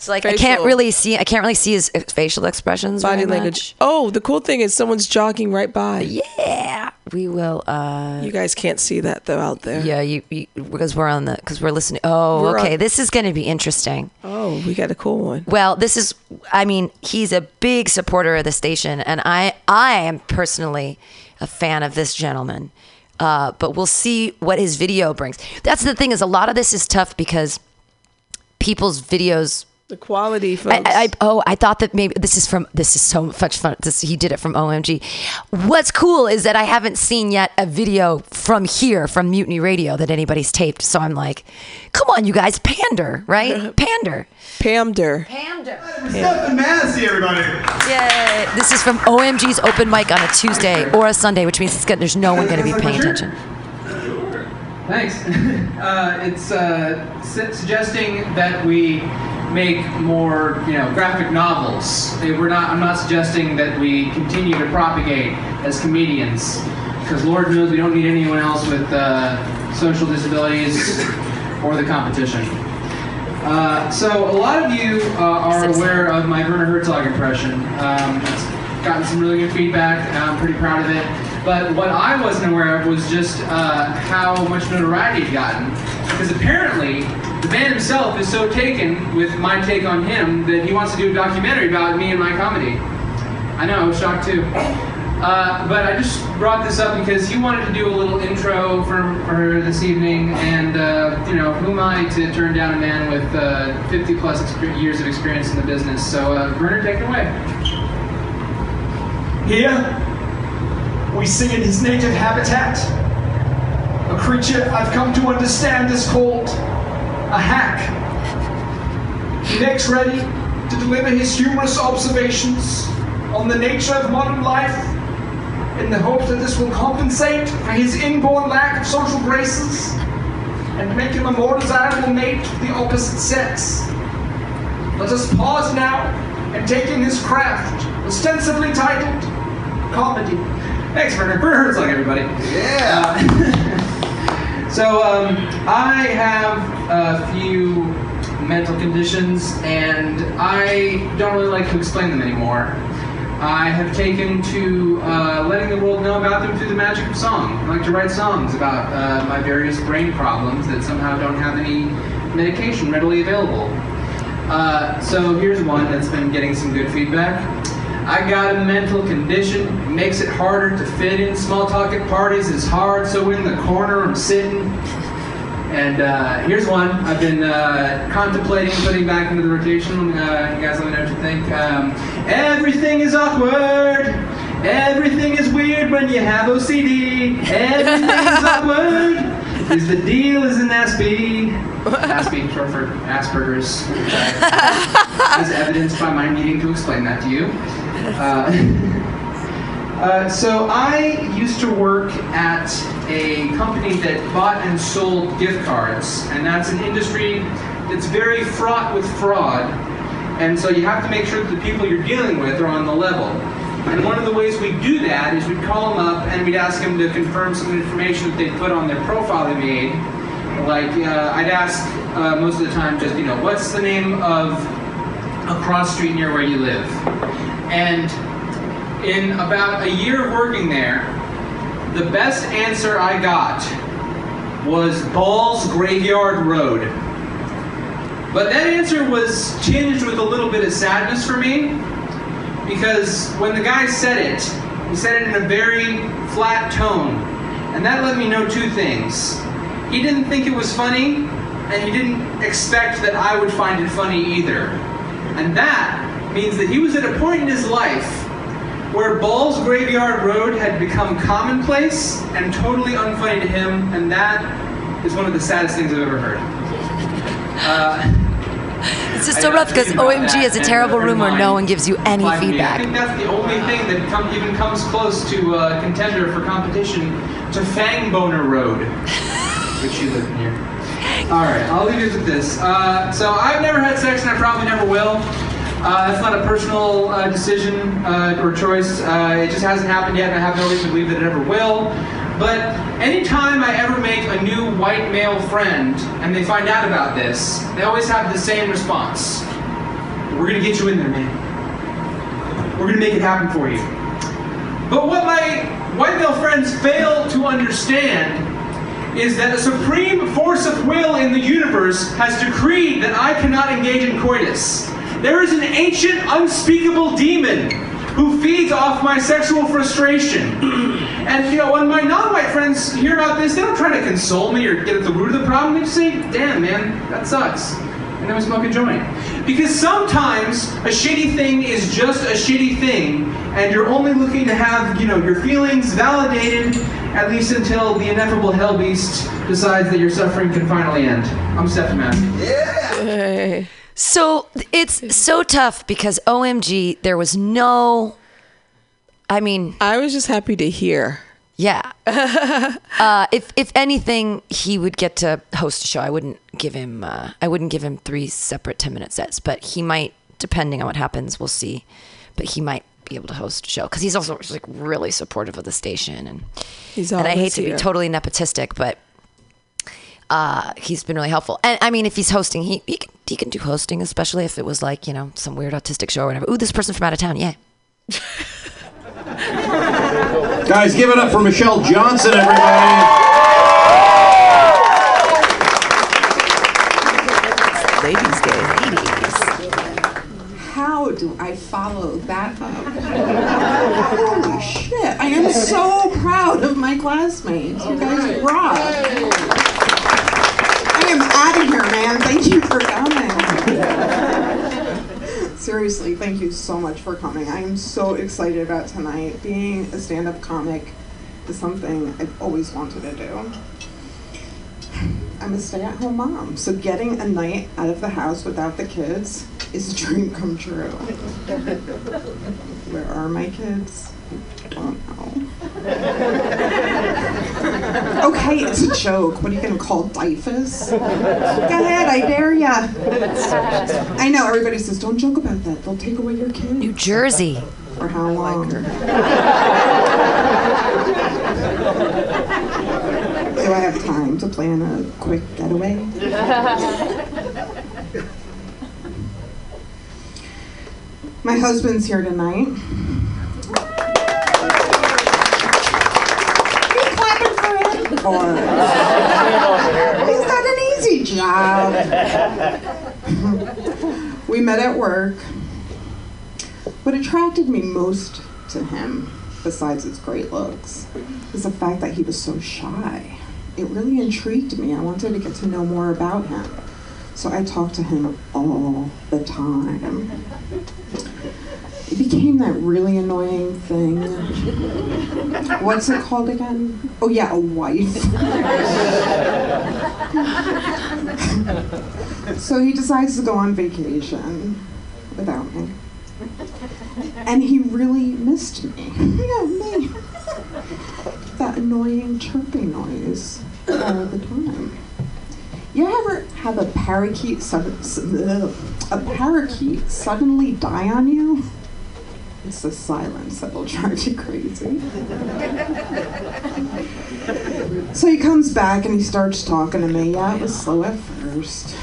So like I can't really see. I can't really see his facial expressions. body language. Oh, the cool thing is someone's jogging right by. Yeah, we will. uh You guys can't see that though out there. Yeah, you, you because we're on the because we're listening. Oh, We're okay. on- This is going to be interesting. Oh, we got a cool one. Well, this is. I mean, he's a big supporter of the station, and I I am personally a fan of this gentleman. Uh, but we'll see what his video brings. That's the thing is a lot of this is tough because people's videos The quality, folks. I, I, oh, I thought that maybe this is from this is so much fun. This, he did it from OMG. What's cool is that I haven't seen yet a video from here from Mutiny Radio that anybody's taped. So I'm like, come on, you guys, pander, right? Pander. Pamder. Pander. Stephen Massey, everybody. Yeah, this is from OMG's open mic on a Tuesday or a Sunday, which means it's good. There's no one going to be paying attention. Thanks. Uh, it's uh, su- suggesting that we make more, you know, graphic novels. Eh, We're not. I'm not suggesting that we continue to propagate as comedians, because Lord knows we don't need anyone else with uh, social disabilities or the competition. Uh, so a lot of you uh, are aware of my Werner Herzog impression. Um, it's gotten some really good feedback. I'm pretty proud of it. But what I wasn't aware of was just uh, how much notoriety he'd gotten. Because apparently, the man himself is so taken with my take on him that he wants to do a documentary about me and my comedy. I know, I was shocked too. Uh, but I just brought this up because he wanted to do a little intro for, for her this evening, and uh, you know, who am I to turn down a man with uh, 50 plus years of experience in the business? So, uh, Werner, take it away. Here, we sing in his native habitat. A creature I've come to understand is called a hack. He makes ready to deliver his humorous observations on the nature of modern life in the hope that this will compensate for his inborn lack of social graces and make him a more desirable mate to the opposite sex. Let us pause now and take in his craft, ostensibly titled comedy. Thanks, Werner. Werner Herzog, everybody. Yeah. so, um, I have a few mental conditions, and I don't really like to explain them anymore. I have taken to uh, letting the world know about them through the magic of song. I like to write songs about uh, my various brain problems that somehow don't have any medication readily available. Uh, so here's one that's been getting some good feedback. I got a mental condition, it makes it harder to fit in. Small talk at parties is hard, so in the corner I'm sitting. And uh, here's one I've been uh, contemplating putting back into the rotation. Uh, you guys let me know what you think. Um, everything is awkward. Everything is weird when you have OCD. Everything is awkward. Is the deal is an Aspie. Aspie, short for Asperger's. As evidenced by my needing to explain that to you. Uh, uh, so I used to work at a company that bought and sold gift cards, and that's an industry that's very fraught with fraud. And so you have to make sure that the people you're dealing with are on the level. And one of the ways we do that is we'd call them up and we'd ask them to confirm some information that they put on their profile they made. Like uh, I'd ask uh, most of the time, just you know, what's the name of a cross street near where you live? And in about a year of working there, the best answer I got was Balls Graveyard Road. But that answer was tinged with a little bit of sadness for me because when the guy said it, he said it in a very flat tone. And that let me know two things. He didn't think it was funny, and he didn't expect that I would find it funny either. And that means that he was at a point in his life where Ball's Graveyard Road had become commonplace and totally unfunny to him, and that is one of the saddest things I've ever heard. Uh, It's just so rough because OMG is a terrible room where no one gives you any I feedback. think that's the only thing that come, even comes close to uh, contender for competition to Fang Boner Road, which you live near. All right, I'll leave you with this. Uh, so I've never had sex, and I probably never will. Uh, that's not a personal uh, decision uh, or choice. Uh, it just hasn't happened yet, and I have no reason to believe that it ever will. But anytime I ever make a new white male friend and they find out about this, they always have the same response. We're gonna get you in there, man. We're gonna make it happen for you. But what my white male friends fail to understand is that a supreme force of will in the universe has decreed that I cannot engage in coitus. There is an ancient, unspeakable demon who feeds off my sexual frustration. And you know, when my non-white friends hear about this, they don't try to console me or get at the root of the problem. They just say, "Damn, man, that sucks." and then we smoke a joint. Because sometimes a shitty thing is just a shitty thing, and you're only looking to have, you know, your feelings validated, at least until the ineffable hell beast decides that your suffering can finally end. I'm Stephen Matthews. So it's so tough because OMG, there was no. I mean, I was just happy to hear. Yeah. uh, if if anything, he would get to host a show. I wouldn't give him. Uh, I wouldn't give him three separate ten minute sets, but he might, depending on what happens, we'll see. But he might be able to host a show because he's also like really supportive of the station, and He's and I hate always to be totally nepotistic, but uh, he's been really helpful. And I mean, if he's hosting, he he can, he can do hosting, especially if it was like you know some weird autistic show or whatever. Ooh, this person from out of town, yeah. Guys, give it up for Michelle Johnson, everybody. Ladies Day. How do I follow that up? Holy shit, I am so proud of my classmates. You guys rock. Am out of here, man. Thank you for coming. Seriously, thank you so much for coming. I am so excited about tonight. Being a stand up comic is something I've always wanted to do. I'm a stay at home mom, so getting a night out of the house without the kids is a dream come true. Where are my kids? I don't know. okay, it's a joke. What are you gonna call DYFS? Go ahead, I dare ya. I know everybody says don't joke about that. They'll take away your kids. New Jersey. For how long? Do I have time to plan a quick getaway? My husband's here tonight. For him? Or an easy job. we met at work. What attracted me most to him, besides his great looks, is the fact that he was so shy. It really intrigued me. I wanted to get to know more about him. So I talked to him all the time. It became that really annoying thing. What's it called again? Oh, yeah, a wife. so he decides to go on vacation without me. And he really missed me. Yeah, me. That annoying chirping noise all the time. You ever have a parakeet ugh, a parakeet suddenly die on you? It's the silence that'll drive you crazy. So he comes back and he starts talking to me. Yeah, it was slow at first.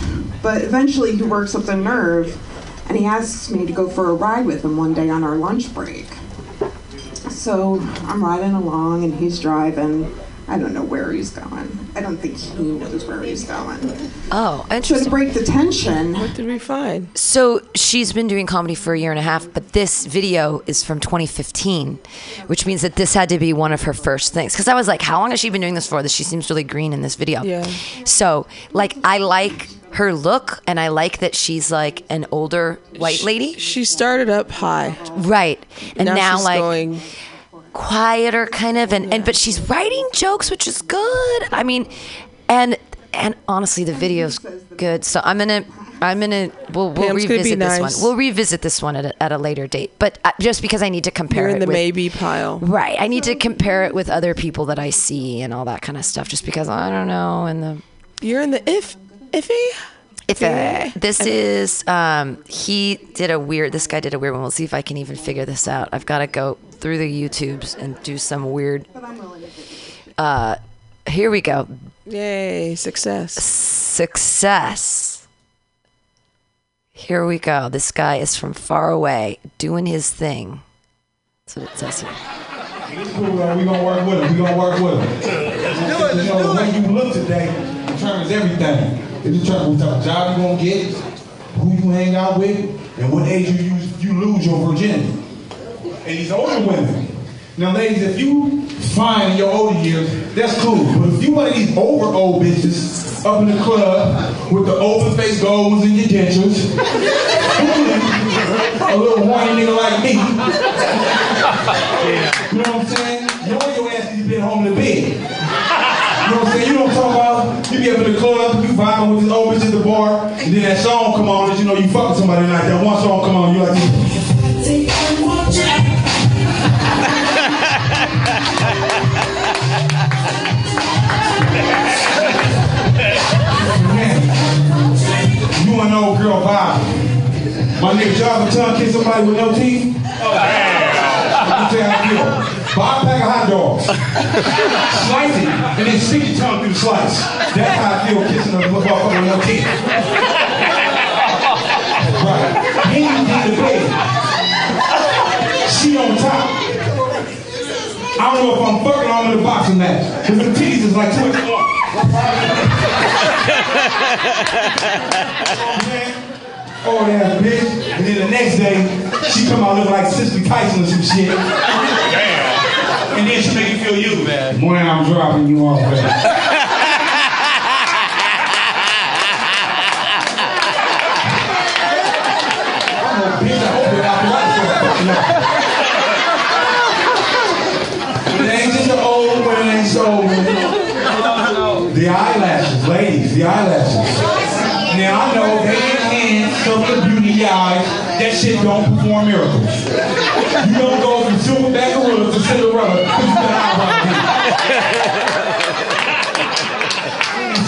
But eventually he works up the nerve and he asks me to go for a ride with him one day on our lunch break. So I'm riding along and he's driving. I don't know where he's going. I don't think he knows where he's going. Oh, So interesting. to break the tension, What did we find? So she's been doing comedy for a year and a half, but this video is from 2015, which means that this had to be one of her first things. Because I was like, how long has she been doing this for? That she seems really green in this video. Yeah. So, like, I like her look, and I like that she's like an older white lady. She started up high. Right. And Now now, she's like going- quieter kind of and, and but she's writing jokes which is good. I mean and and honestly the video's good. So I'm gonna I'm gonna we'll, we'll Pam's revisit this nice. one. We'll revisit this one at a, at a later date. But uh, just because I need to compare You're in it the with, maybe pile. Right. I need to compare it with other people that I see and all that kind of stuff just because I don't know and the You're in the if iffy. if uh, this is um he did a weird this guy did a weird one we'll see if i can even figure this out i've got to go through the youtubes and do some weird uh here we go Yay, success. success here we go this guy is from far away doing his thing that's what it says here Cool, man. We gonna work with him. We're gonna work with him. Let's do it. You know, the way you look today determines everything. It determines what type of job you're gonna get, who you hang out with, and what age you use, you lose your virginity. And these older women. Now, ladies, if you fine in your older years, that's cool. But if you one of these over old bitches, up in the club with the open face goals and your dentures. a little horny nigga like me. You know what I'm saying? You Knowing your ass has been home to bed. You know what I'm saying? You don't I'm about? You be up in the club, you vibing with this old bitch at the bar, and then that song come on, and you know you fucking somebody like That one song come on, you like You and old girl Bob. My nigga Jonathan tongue kiss somebody with no teeth. Oh, damn. Let me tell you how I feel. Buy a pack of hot dogs. slice it, and then stick your tongue through the slice. That's how I feel kissing a motherfucker with no teeth. Right. Then you the bed. She on top. I don't know if I'm fucking on I'm in a boxing match. Cause the titties is like two inches long. Oh, oh, that bitch. And then the next day, she come out looking like Sister Tyson or some shit. Damn. And then she make you feel you, man. Morning, I'm dropping you off, man. I'm a bitch. I hope you're not right for fucking up. It ain't just the old women, ain't so old women. The eyelashes, ladies, the eyelashes. Now I know they enhance of the beauty of your eyes. That shit don't perform miracles. You don't go from silverback gorilla to Cinderella because you got eyebrow deep.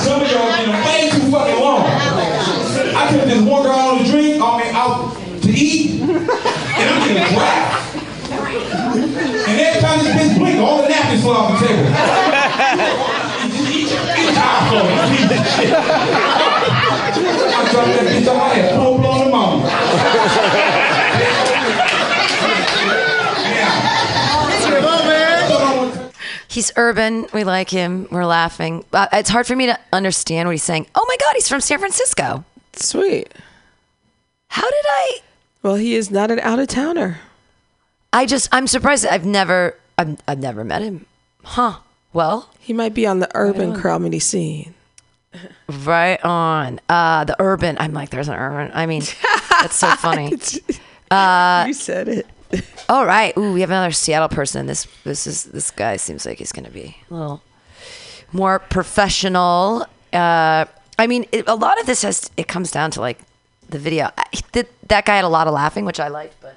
Some of y'all getting way too fucking long. I took this one girl on a drink, I mean out to eat, and I'm getting grabbed. And every time this bitch blink, all the napkins fall off the table. It's time. Piece of shit. I dropped that bitch on my head, full blown pneumonia. He's urban. We like him. We're laughing. Uh, it's hard for me to understand what he's saying. Oh my God, he's from San Francisco. Sweet. How did I? Well, he is not an out of towner. I just, I'm surprised. I've never, I've, I've never met him. Huh. Well, he might be on the urban comedy scene. Right on. Uh, the urban. I'm like, there's an urban. I mean, that's so funny. Uh, you said it. all right. Ooh, we have another Seattle person. This this is this guy seems like he's gonna be a little more professional. Uh, I mean, it, a lot of this has it comes down to like the video. I, that guy had a lot of laughing, which I liked, but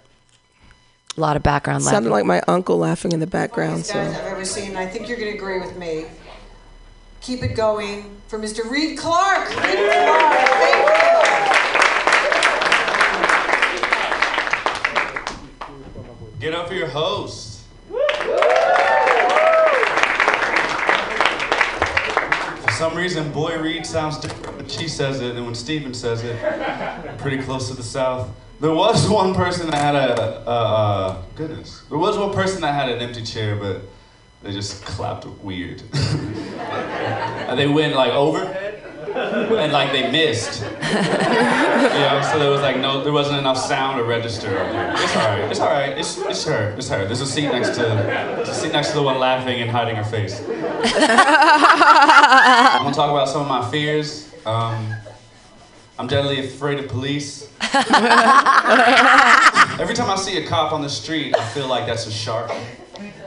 a lot of background laughing. Sounded like my uncle laughing in the background. guys So I've ever seen. I think you're going to agree with me. Keep it going for Mr. Reed Clark. Reed Clark, thank Get up for your host. For some reason, Boy Reed sounds different when she says it than when Steven says it. Pretty close to the South. There was one person that had a, uh, goodness. There was one person that had an empty chair, but they just clapped weird. and they went like overhead, and like they missed. you know, so there was like no, there wasn't enough sound to register. It's all right. It's all right. It's, it's her. It's her. There's a seat next to, there's a seat next to the one laughing and hiding her face. I'm gonna talk about some of my fears. Um, I'm deadly afraid of police. Every time I see a cop on the street, I feel like that's a shark,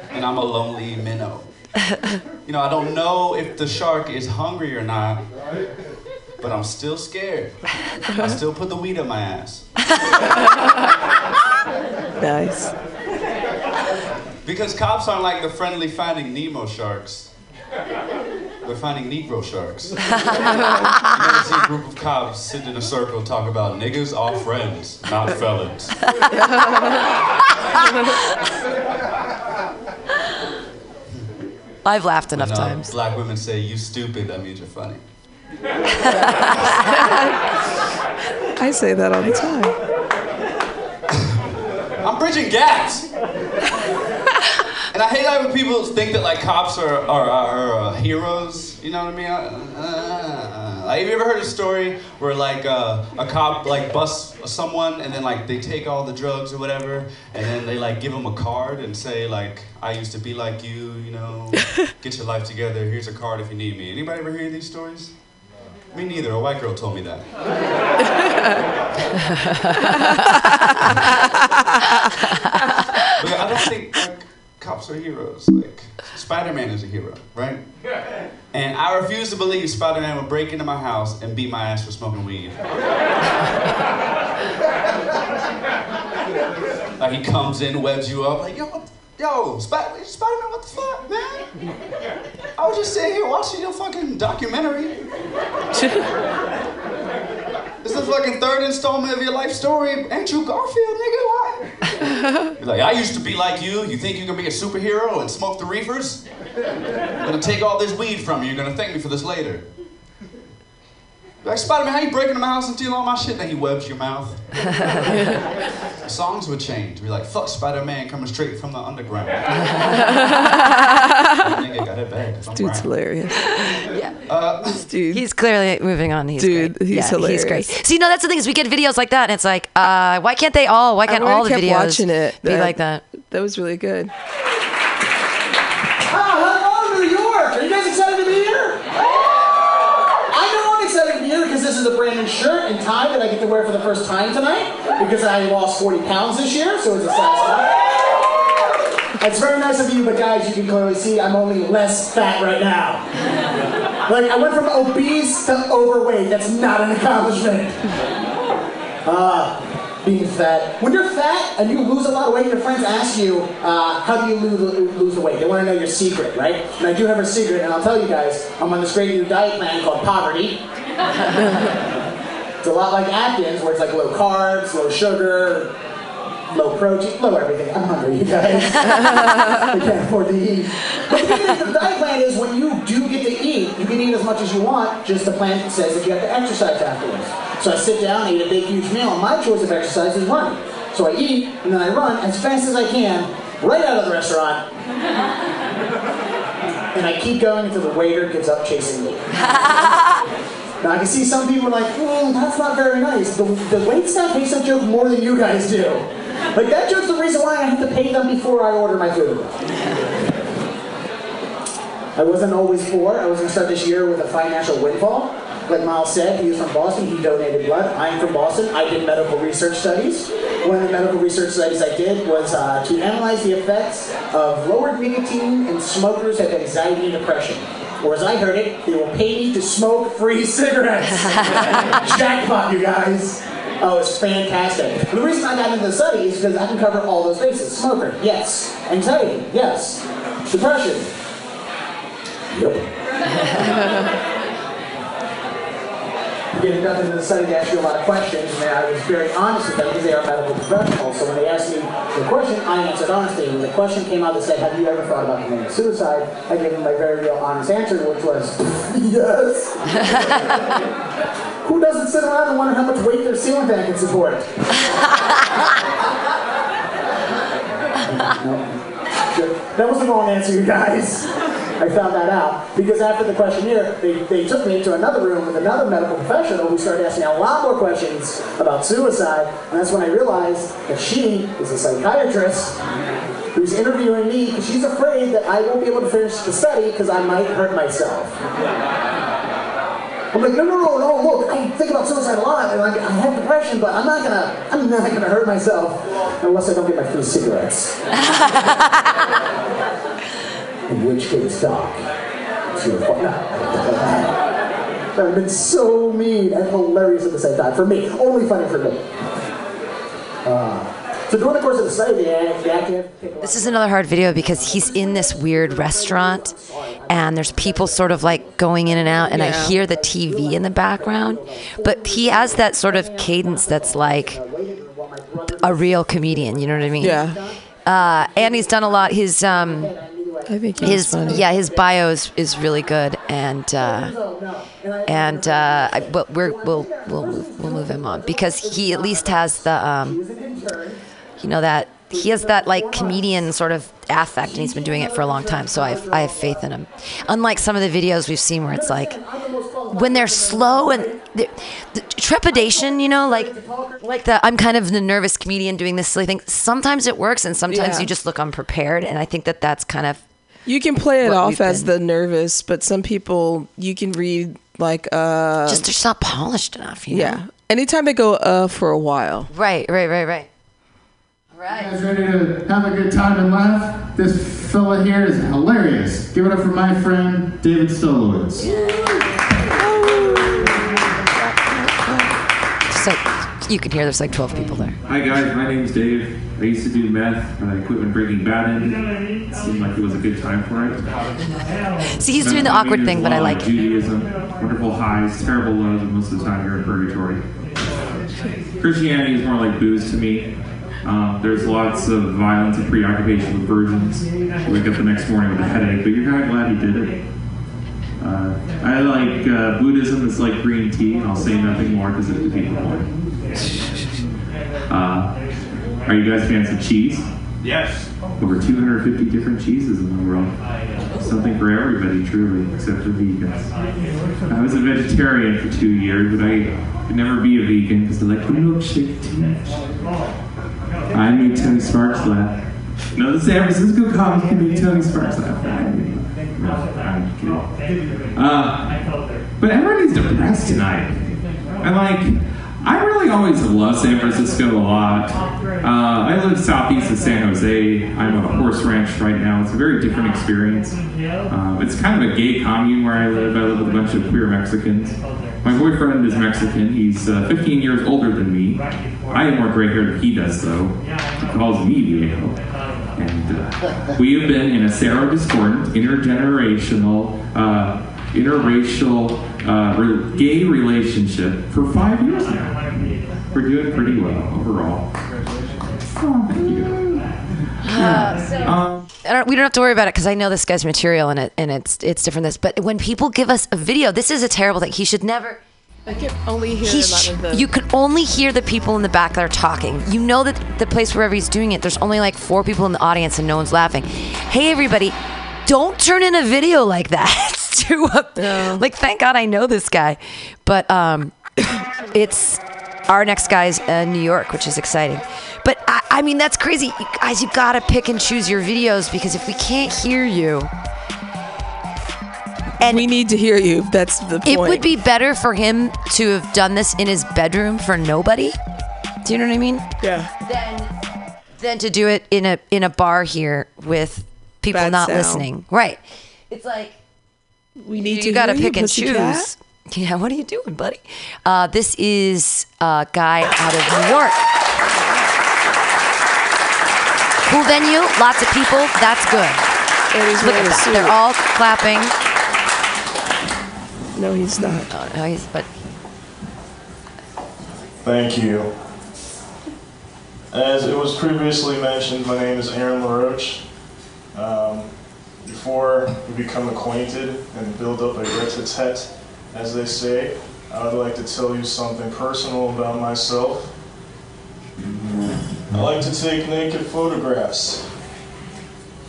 and I'm a lonely minnow. You know, I don't know if the shark is hungry or not, but I'm still scared. I still put the weed up my ass. nice. Because cops aren't like the friendly finding Nemo sharks. They're finding Negro sharks. you never see a group of cops sitting in a circle talk about niggas are friends, not felons. I've laughed enough When, uh, times. Black women say you stupid, that means you're funny. I say that all the time. I'm bridging gaps. And I hate that when people think that like cops are are, are, uh, heroes. You know what I mean? Uh, like, have you ever heard a story where like uh, a cop like busts someone and then like they take all the drugs or whatever and then they like give them a card and say like I used to be like you. You know, get your life together. Here's a card if you need me. Anybody ever hear these stories? Me neither. A white girl told me that. but I don't think cops are heroes. Like Spider-Man is a hero, right? And I refuse to believe Spider-Man would break into my house and beat my ass for smoking weed. like he comes in, webs you up, like yo, yo, Spider- Spider-Man, what the fuck, man? I was just sitting here watching your fucking documentary. The fucking third installment of your life story. Andrew Garfield, nigga, Why? You're like, I used to be like you. You think you can be a superhero and smoke the reefers? I'm gonna take all this weed from you. You're gonna thank me for this later. Like, Spider-Man, how you breaking into my house and steal all my shit? Then he webs your mouth. Songs would change. Be like, fuck Spider-Man coming straight from the underground. nigga got it bad. 'cause Dude's brown. hilarious. Uh, Dude. He's clearly moving on. He's Dude, great. he's yeah, hilarious. He's great. See, no, that's the thing is we get videos like that, and it's like, uh, why can't they all? Why can't I all the kept videos watching it. be That- like that? That was really good. Ah, hello, New York! Are you guys excited to be here? I know I'm excited to be here because this is a brand new shirt and tie that I get to wear for the first time tonight because I lost 40 pounds this year, so it's a satisfying. It's very nice of you, but guys, you can clearly see I'm only less fat right now. Like, I went from obese to overweight. That's not an accomplishment. Ah, being fat. When you're fat and you lose a lot of weight, your friends ask you, uh, how do you lose, lose the weight? They want to know your secret, right? And I do have a secret, and I'll tell you guys, I'm on this great new diet plan called poverty. it's a lot like Atkins, where it's like low carbs, low sugar, low protein, low everything. I'm hungry, you guys. I can't afford to eat. But the thing is, the diet plan is when you do get to eat, you can eat as much as you want, just the plan says that you have to exercise afterwards. So I sit down, I eat a big, huge meal, and my choice of exercise is running. So I eat, and then I run as fast as I can, right out of the restaurant. And I keep going until the waiter gives up chasing me. Now I can see some people like, mm, that's not very nice. The, the wait staff hates that joke more than you guys do. Like that joke's the reason why I have to pay them before I order my food. I wasn't always poor. I was gonna start this year with a financial windfall. Like Miles said, he was from Boston, he donated blood. I'm from Boston, I did medical research studies. One of the medical research studies I did was uh, to analyze the effects of lowered nicotine in smokers have anxiety and depression. Or as I heard it, they will pay me to smoke free cigarettes. Jackpot, you guys. Oh, it's fantastic. The reason I got into the study is because I can cover all those bases. Smoker, yes. Anxiety, yes. Depression. Yep. Getting enough into the study to ask you a lot of questions, and I was very honest with them because they are medical professionals. So when they asked me the question, I answered honestly. When the question came out that said, "Have you ever thought about committing suicide?" I gave them my very real honest answer, which was, "Yes." Who doesn't sit around and wonder how much weight their ceiling fan can support? That was the wrong answer, you guys. I found that out because after the questionnaire, they, they took me into another room with another medical professional who started asking a lot more questions about suicide. And that's when I realized that she is a psychiatrist who's interviewing me because she's afraid that I won't be able to finish the study because I might hurt myself. I'm like, no, no, no, no, look, I think about suicide a lot, and like, I have depression, but I'm not gonna, I'm not gonna hurt myself unless I don't get my free cigarettes. In which case, Doc, it's your fault. That would have been so mean and hilarious at the same time. For me, only funny for me. Uh, so during the course of the study, the, the active This is another hard video because he's in this weird restaurant and there's people sort of like going in and out and I hear the TV in the background. But he has that sort of cadence that's like a real comedian, you know what I mean? Yeah. Uh, and he's done a lot. His um, I think he his funny. yeah, his bio is, is really good, and uh, and uh, I, but we're we'll we'll move, we'll move him on because he at least has the um, you know that he has that like comedian sort of affect, and he's been doing it for a long time. So I have, I have faith in him. Unlike some of the videos we've seen where it's like when they're slow and the, the trepidation, you know, like like the I'm kind of the nervous comedian doing this silly thing. Sometimes it works, and sometimes Yeah. you just look unprepared. And I think that that's kind of You can play it off as been- the nervous, but some people you can read like uh Just they're just not polished enough. You know? yeah. Anytime they go uh for a while. Right, right, right, right. You guys ready to have a good time and laugh? This fella here is hilarious. Give it up for my friend David Stolowitz. Just like you can hear there's like 12 people there. Hi guys, my name's Dave. I used to do meth, but I quit when Breaking Bad ended. It seemed like it was a good time for it. See, he's doing the awkward thing, but I like it. Judaism, wonderful highs, terrible lows, and most of the time you're in purgatory. Christianity is more like booze to me. Um, there's lots of violence and preoccupation with virgins. You wake up the next morning with a headache, but you're kind of glad you did it. Uh, I like uh, Buddhism. It's like green tea, and I'll say nothing more because it the point. Uh, are you guys fans of cheese? Yes. Over 250 different cheeses in the world. Something for everybody, truly, except for vegans. I was a vegetarian for two years, but I could never be a vegan because I like the milkshake too much. I made Tony Sparks laugh. No, the San Francisco comics can make Tony Sparks laugh. No, I'm kidding. Uh, but everybody's depressed tonight. And like, I really always love San Francisco a lot. Uh, I live southeast of San Jose. I'm on a horse ranch right now. It's a very different experience. Uh, it's kind of a gay commune where I live. I live with a bunch of queer Mexicans. My boyfriend is Mexican. He's uh, 15 years older than me. I have more gray hair than he does, though. He calls me Viejo. And uh, we have been in a serodiscordant, intergenerational, uh, interracial, uh, re- gay relationship for five years now. We're doing pretty well overall. Oh, thank you. Um, I don't, we don't have to worry about it because I know this guy's material and it and it's it's different. This, but when people give us a video, this is a terrible thing. He should never. I can only hear He a sh- lot of the you could only hear the people in the back that are talking. You know that the place wherever he's doing it, there's only like four people in the audience and no one's laughing. Hey, everybody, don't turn in a video like that. It's too up. Like, thank God I know this guy, but um, it's our next guy's uh, New York, which is exciting. But I, I mean, that's crazy, You guys. You gotta pick and choose your videos because if we can't hear you, and we need to hear you. That's the point. it would be better for him to have done this in his bedroom for nobody. Do you know what I mean? Yeah. Than than to do it in a in a bar here with people Bad not sound. listening. Right. It's like we need you to got to hear you, pick and pussycat. choose. Yeah, what are you doing, buddy? Uh, this is a guy out of New York. Cool venue, lots of people. That's good. he's Look at a that. suit. They're all clapping. No, he's not. Oh, no, he's but Thank you. As it was previously mentioned, my name is Aaron LaRoche. Um, before we become acquainted and build up a tete as they say, I would like to tell you something personal about myself. I like to take naked photographs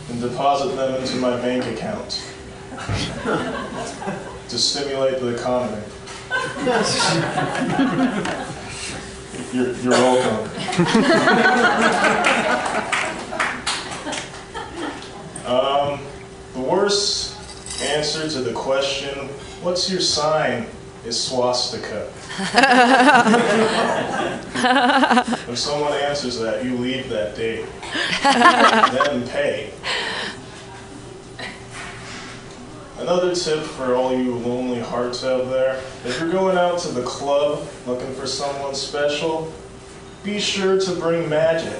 and deposit them into my bank account to stimulate the economy. You're, you're welcome. um, the worst answer to the question, what's your sign, is swastika. if someone answers that, you leave that date. then pay. Another tip for all you lonely hearts out there, if you're going out to the club looking for someone special, be sure to bring magic.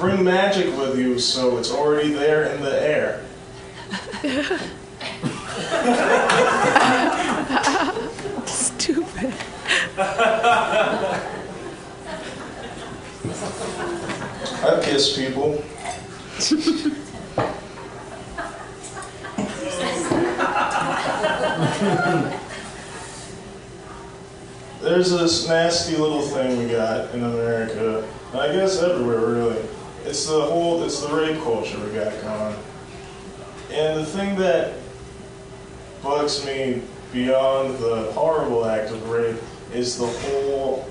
Bring magic with you so it's already there in the air. Stupid. I kiss people. There's this nasty little thing we got in America, I guess everywhere really. It's the whole, it's the rape culture we got going. And the thing that bugs me beyond the horrible act of rape is the whole,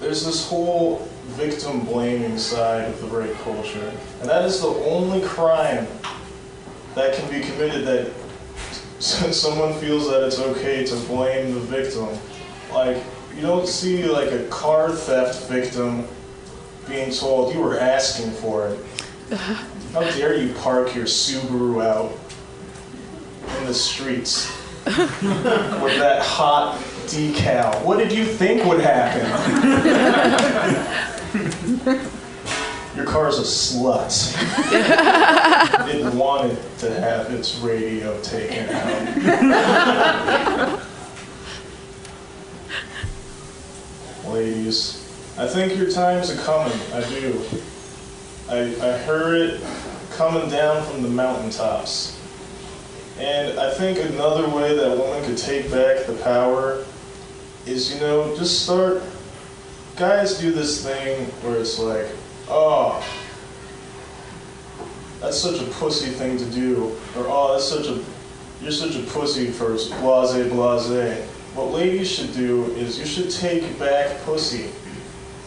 there's this whole victim blaming side of the rape culture. And that is the only crime that can be committed that someone feels that it's okay to blame the victim. Like, you don't see like a car theft victim being told you were asking for it. How dare you park your Subaru out in the streets with that hot decal? What did you think would happen? Your car's a slut. it wanted to have its radio taken out. Ladies, I think your time's a coming. I do. I, I heard it coming down from the mountaintops. And I think another way that women could take back the power is, you know, just start. Guys do this thing where it's like, oh, that's such a pussy thing to do, or oh, that's such a, you're such a pussy for blase blase. What ladies should do is you should take back pussy.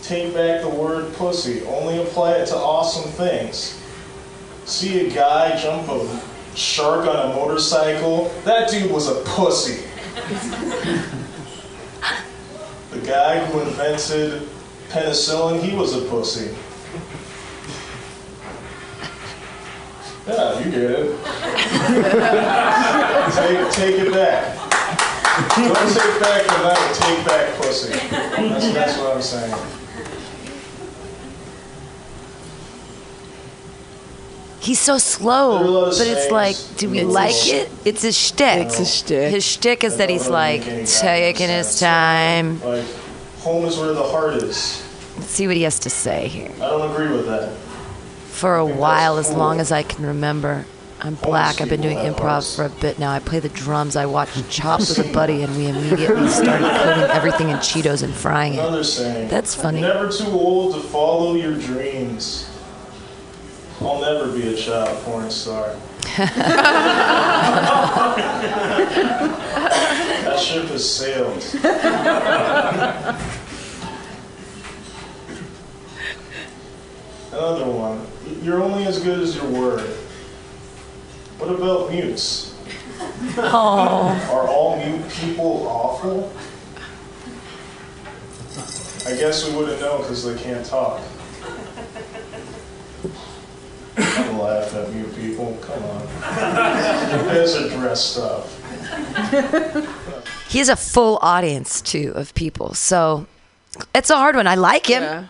Take back the word pussy. Only apply it to awesome things. See a guy jump a shark on a motorcycle? That dude was a pussy. the guy who invented penicillin, he was a pussy. Yeah, you get it. take, take it back. Don't take back the night, take back pussy. That's, that's what I'm saying. He's so slow, There are a lot of but it's like, do we It's like sh- it? It's a shtick. It's a shtick. His shtick is that he's like taking his time. Like, home is where the heart is. Let's see what he has to say here. I don't agree with that. For a while, as long as I can remember. I'm black. I've been doing improv for a bit now. I play the drums. I watched Chopped with a buddy, and we immediately started coating everything in Cheetos and frying it. Another saying. That's funny. Never too old to follow your dreams. I'll never be a child porn star. that ship has sailed. Another one. You're only as good as your word. What about mutes? Oh. Are all mute people awful? I guess we wouldn't know because they can't talk. I'm laugh at mute people. Come on. You guys are dressed up. He has a full audience too of people, so it's a hard one. I like him. Yeah.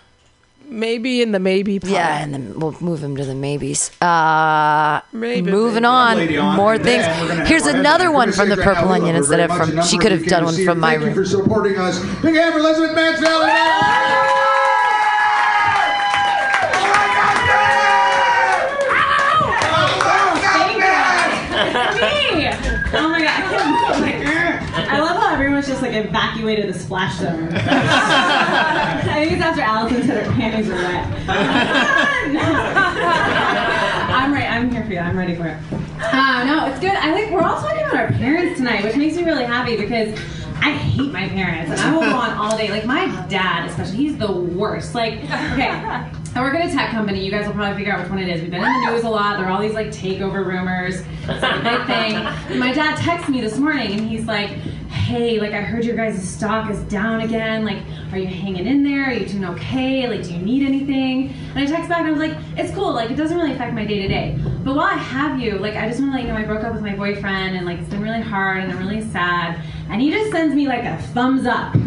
Maybe in the maybe part. Yeah, and then we'll move him to the maybes. Uh, Maybe, moving maybe. on, on. more things. then we're gonna have Here's another one from the gonna say right Purple Onion instead of from. She could have done one from her. my Thank you room. for supporting us. Big hand for Elizabeth Mansfield. Like evacuated the splash zone. I think it's after Allison said her panties are wet. I'm right, I'm here for you, I'm ready for it. Uh, no, it's good. I think we're all talking about our parents tonight, which makes me really happy because I hate my parents and I will go on all day. Like my dad, especially, he's the worst. Like, okay, I work at a tech company. You guys will probably figure out which one it is. We've been in the news a lot. There are all these like takeover rumors. It's like a big thing. And my dad texted me this morning and he's like, hey, like I heard your guys' stock is down again. Like, are you hanging in there? Are you doing okay? Like, do you need anything? And I text back and I was like, it's cool. Like, it doesn't really affect my day to day. But while I have you, like, I just want to let you know I broke up with my boyfriend and like it's been really hard and I'm really sad. And he just sends me like a thumbs up. I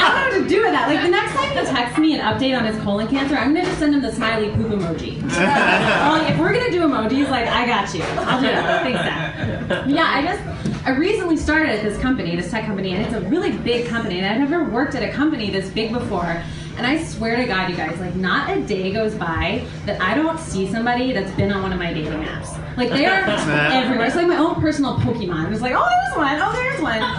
don't know what to do with that. Like the next time he texts me an update on his colon cancer, I'm gonna just send him the smiley poop emoji. Well, if we're gonna do emojis, like I got you. I'll do it. Thanks, Dad. Yeah, I just I recently started at this company, this tech company, and it's a really big company. And I've never worked at a company this big before. And I swear to God, you guys, like not a day goes by that I don't see somebody that's been on one of my dating apps. Like they are everywhere. It's like my own personal Pokemon. It's like, oh, there's one. Oh, there's one.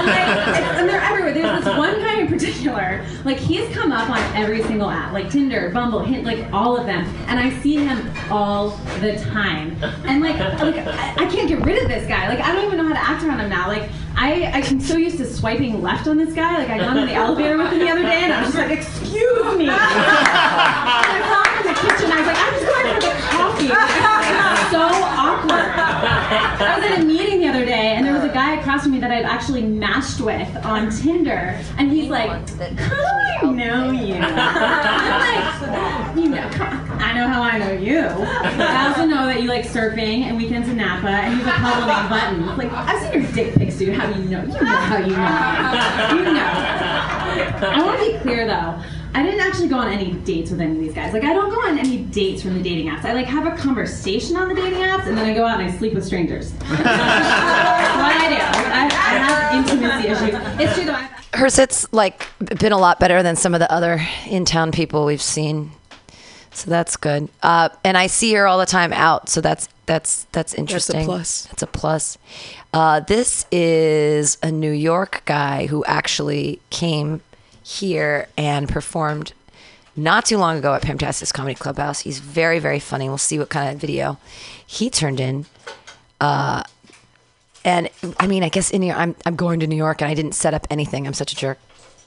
And, like, and they're everywhere. There's this one guy in particular. Like he's come up on every single app, like Tinder, Bumble, Hinge, like all of them. And I see him all the time. And like, like I, I can't get rid of this guy. Like I don't even know how to act around him now. Like I, I'm so used to swiping left on this guy. Like I got in the elevator with him the other day, and I was just like, excuse me. And I found him in the kitchen. I was like, I'm just going for the coffee. so awkward. I was at a meeting the other day, and there was a guy across from me that I'd actually matched with on Tinder, and he's like, "How do I know you?" I'm like, "You know, I know how I know you. I also know that you like surfing and weekends in Napa, and you have a couple of buttons. Like, I've seen your dick pics, dude. How do you know? You know how you know. You know." I want to be clear though. I didn't actually go on any dates with any of these guys. Like I don't go on any dates from the dating apps. I like have a conversation on the dating apps and then I go out and I sleep with strangers. That's what I do. I, I have intimacy issues. It's true though. I, Her sit's like been a lot better than some of the other in-town people we've seen, so that's good. Uh, and I see her all the time out, so that's that's that's interesting. That's a plus. That's a plus. Uh, this is a New York guy who actually came here and performed not too long ago at Pamtastic's Comedy Clubhouse. He's very very funny. We'll see what kind of video he turned in. Uh, and I mean, I guess in here, I'm I'm going to New York, and I didn't set up anything. I'm such a jerk.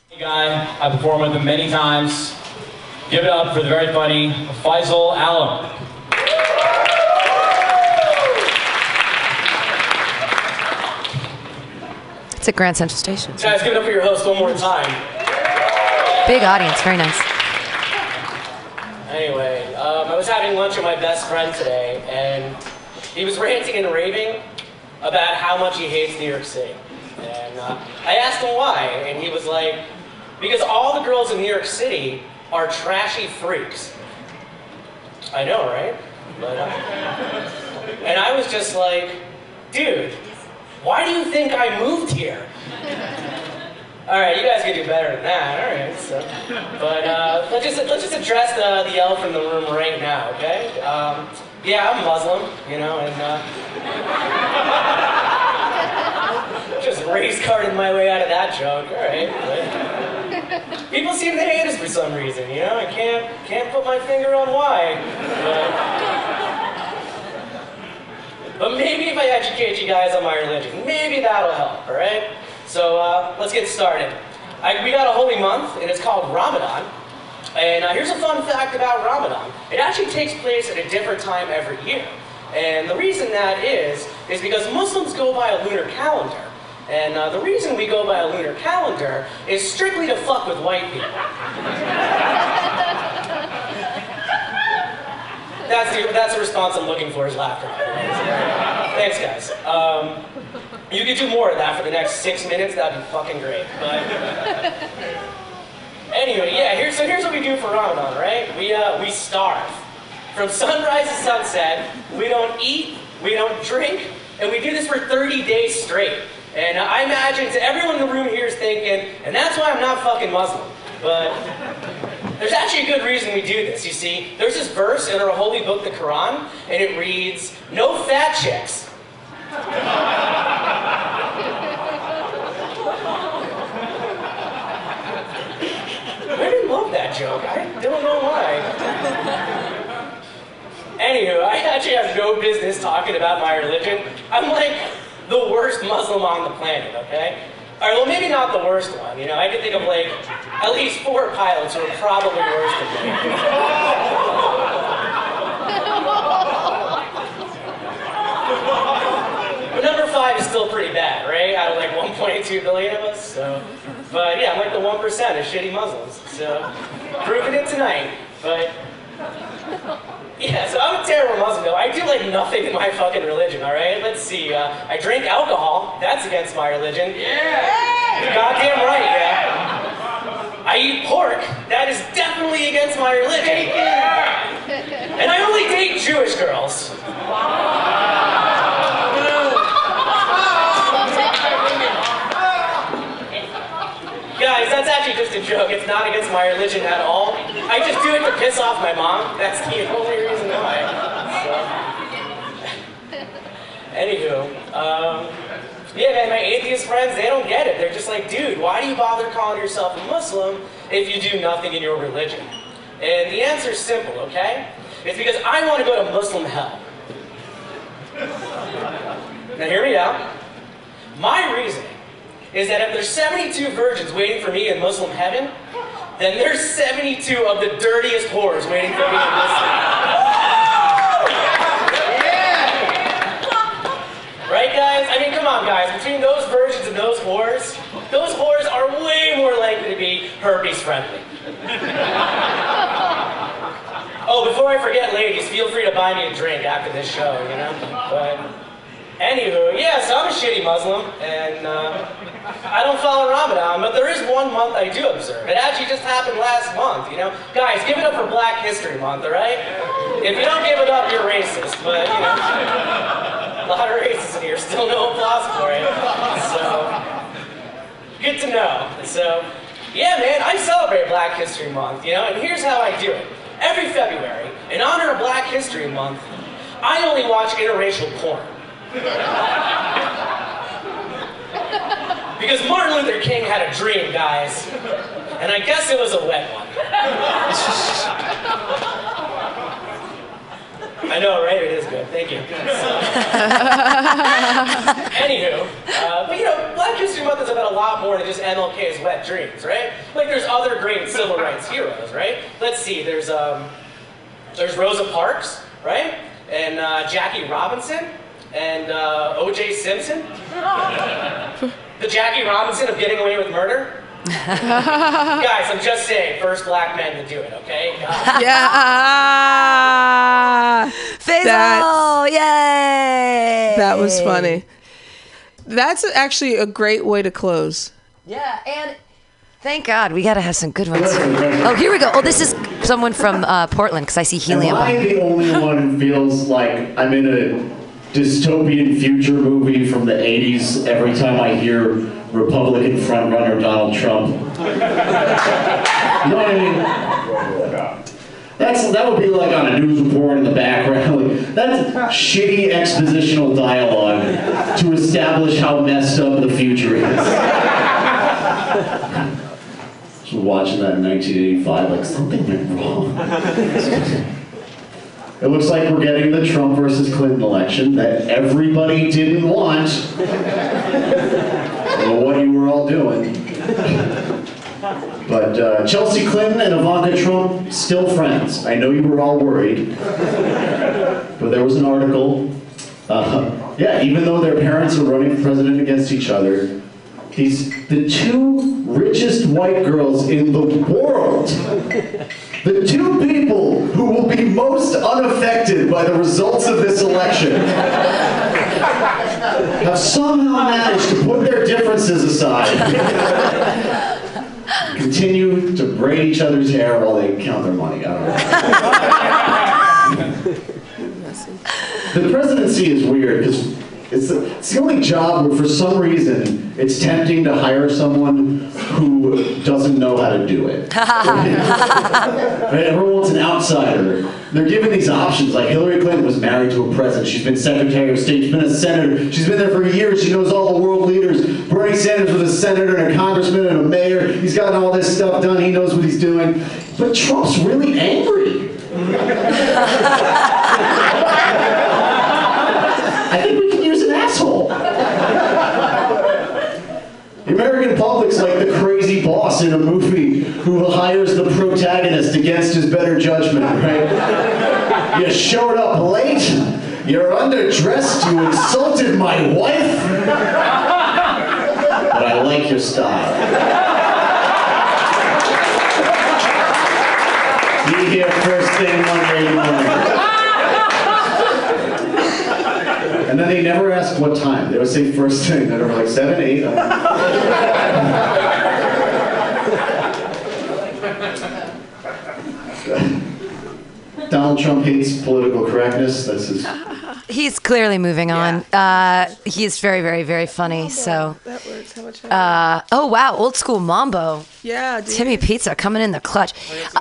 Hey guy. I performed with him many times. Give it up for the very funny Faisal Alam. It's at Grand Central Station. Guys, give it up for your host one more time. Big audience, very nice. Anyway, um, I was having lunch with my best friend today, and he was ranting and raving about how much he hates New York City. And uh, I asked him why, and he was like, because all the girls in New York City are trashy freaks. I know, right? But, uh, and I was just like, dude, why do you think I moved here? All right, you guys can do better than that. All right, so, but uh, let's just let's just address the the elephant in the room right now, okay? Um, yeah, I'm Muslim, you know, and uh, just race carded my way out of that joke. All right. but people seem to hate us for some reason, you know. I can't can't put my finger on why. But, but maybe if I educate you guys on my religion, maybe that'll help. All right. So uh, let's get started. I, we got a holy month, and it's called Ramadan. And uh, here's a fun fact about Ramadan. It actually takes place at a different time every year. And the reason that is, is because Muslims go by a lunar calendar. And uh, the reason we go by a lunar calendar is strictly to fuck with white people. That's the, that's the response I'm looking for is laughter. Thanks, guys. Um, you could do more of that for the next six minutes. That'd be fucking great. But anyway, yeah. Here's so here's what we do for Ramadan, right? We uh, we starve from sunrise to sunset. We don't eat. We don't drink, and we do this for 30 days straight. And I imagine to everyone in the room here is thinking, and that's why I'm not fucking Muslim. But there's actually a good reason we do this. You see, there's this verse in our holy book, the Quran, and it reads, "No fat chicks." I didn't love that joke. I don't know why. Anywho, I actually have no business talking about my religion. I'm like the worst Muslim on the planet, okay? All right, well, maybe not the worst one. You know, I can think of like at least four pilots who are probably worse than me. But number five is still pretty bad, right? Out of like 1.2 billion of us. So, but yeah, I'm like the one percent of shitty Muslims. So, proving it tonight. But yeah, so I'm a terrible Muslim though. I do like nothing in my fucking religion. All right, let's see. Uh, I drink alcohol. That's against my religion. Yeah. Goddamn right, yeah. I eat pork. That is definitely against my religion. Yeah. And I only date Jewish girls. Guys, that's actually just a joke. It's not against my religion at all. I just do it to piss off my mom. That's the only reason why. So. Anywho, um, yeah, man, my atheist friends, they don't get it. They're just like, dude, why do you bother calling yourself a Muslim if you do nothing in your religion? And the answer is simple, okay? It's because I want to go to Muslim hell. Now, hear me out. My reasoning is that if there's 72 virgins waiting for me in Muslim heaven, then there's 72 of the dirtiest whores waiting for me in Muslim heaven. Right, guys? I mean, come on, guys. Between those virgins and those whores, those whores are way more likely to be herpes-friendly. oh, before I forget, ladies, feel free to buy me a drink after this show, you know? But, anywho, yes, I'm a shitty Muslim, and uh, I don't follow Ramadan, but there is one month I do observe. It actually just happened last month, you know? Guys, give it up for Black History Month, alright? If you don't give it up, you're racist, but, you know. A lot of racists in here, still no applause for it. So, good to know. So, yeah, man, I celebrate Black History Month, you know, and here's how I do it. Every February, in honor of Black History Month, I only watch interracial porn. Because Martin Luther King had a dream, guys, and I guess it was a wet one. I know, right? It is good. Thank you. Anywho, uh, but you know, Black History Month is about a lot more than just MLK's wet dreams, right? Like, there's other great civil rights heroes, right? Let's see. There's um, there's Rosa Parks, right? And uh, Jackie Robinson, and uh, O.J. Simpson. the Jackie Robinson of getting away with murder. Guys, I'm just saying, first black man to do it, okay? Yeah. Faisal, yay! That was funny. That's actually a great way to close. Yeah, and thank God we got to have some good ones. Oh, here we go. Oh, this is someone from uh, Portland because I see helium. Am I the only one who feels like I'm in a dystopian future movie from the 80s every time I hear Republican frontrunner Donald Trump? You know what I mean? That's, that would be like on a news report in the background. Like, that's shitty expositional dialogue to establish how messed up the future is. Just watching that in 1985, like something went wrong. It looks like we're getting the Trump versus Clinton election that everybody didn't want. I don't know what you were all doing. But uh, Chelsea Clinton and Ivanka Trump still friends. I know you were all worried, but there was an article. Uh, yeah, even though their parents are running for president against each other, these the two richest white girls in the world, the two people who will be most unaffected by the results of this election, have somehow managed to put their differences aside continue to braid each other's hair while they count their money. I don't know. the presidency is weird because it's the, it's the only job where for some reason it's tempting to hire someone who doesn't know how to do it. Right? Everyone wants an outsider. They're given these options. Like Hillary Clinton was married to a president. She's been Secretary of State. She's been a senator. She's been there for years. She knows all the world leaders. Bernie Sanders was a senator and a congressman and a mayor. He's gotten all this stuff done. He knows what he's doing. But Trump's really angry. I think we can use an asshole. The American public's like the crazy boss in a movie who hires the protagonist against his better judgment, right? You showed up late, you're underdressed, you insulted my wife, but I like your style. Be here first thing Monday morning. And then they never ask what time. They would say first thing. They're like seven, eight. Donald Trump hates political correctness. That's his. He's clearly moving on. Uh, he's very, very, very funny. So, That works. How much? uh, oh wow, old school Mamba. Yeah, dude. Timmy Pizza coming in the clutch. Uh,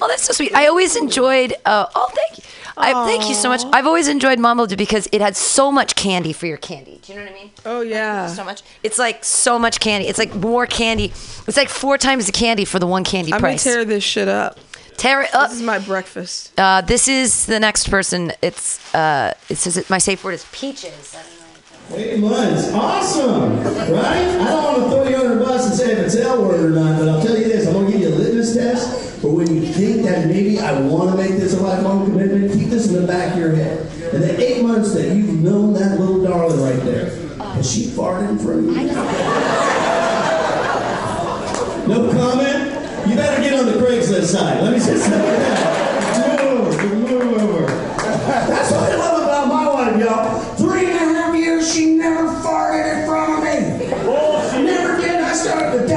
oh, that's so sweet. I always enjoyed. Uh, oh, thank you. I, thank you so much. I've always enjoyed Mamba because it had so much candy for your candy. Do you know what I mean? Oh yeah. So much. It's like so much candy. It's like more candy. It's like four times the candy for the one candy I'm gonna price. tear this shit up. Tear it up. This is my breakfast. Uh, this is the next person. It's uh, it says it, my safe word is peaches. Eight months. Awesome. Right? I don't want to throw you under the bus and say if it's L word or not, but I'll tell you this. I'm going to give you a litmus test. But when you think that maybe I want to make this a lifelong commitment, keep this in the back of your head. In the eight months that you've known that little darling right there, has she farted in front of you? no comment? You better get on the Craigslist side. Let me say something like Move. That's what I love about my wife, y'all. Three and a half years, she never farted in front of me. Never did. I started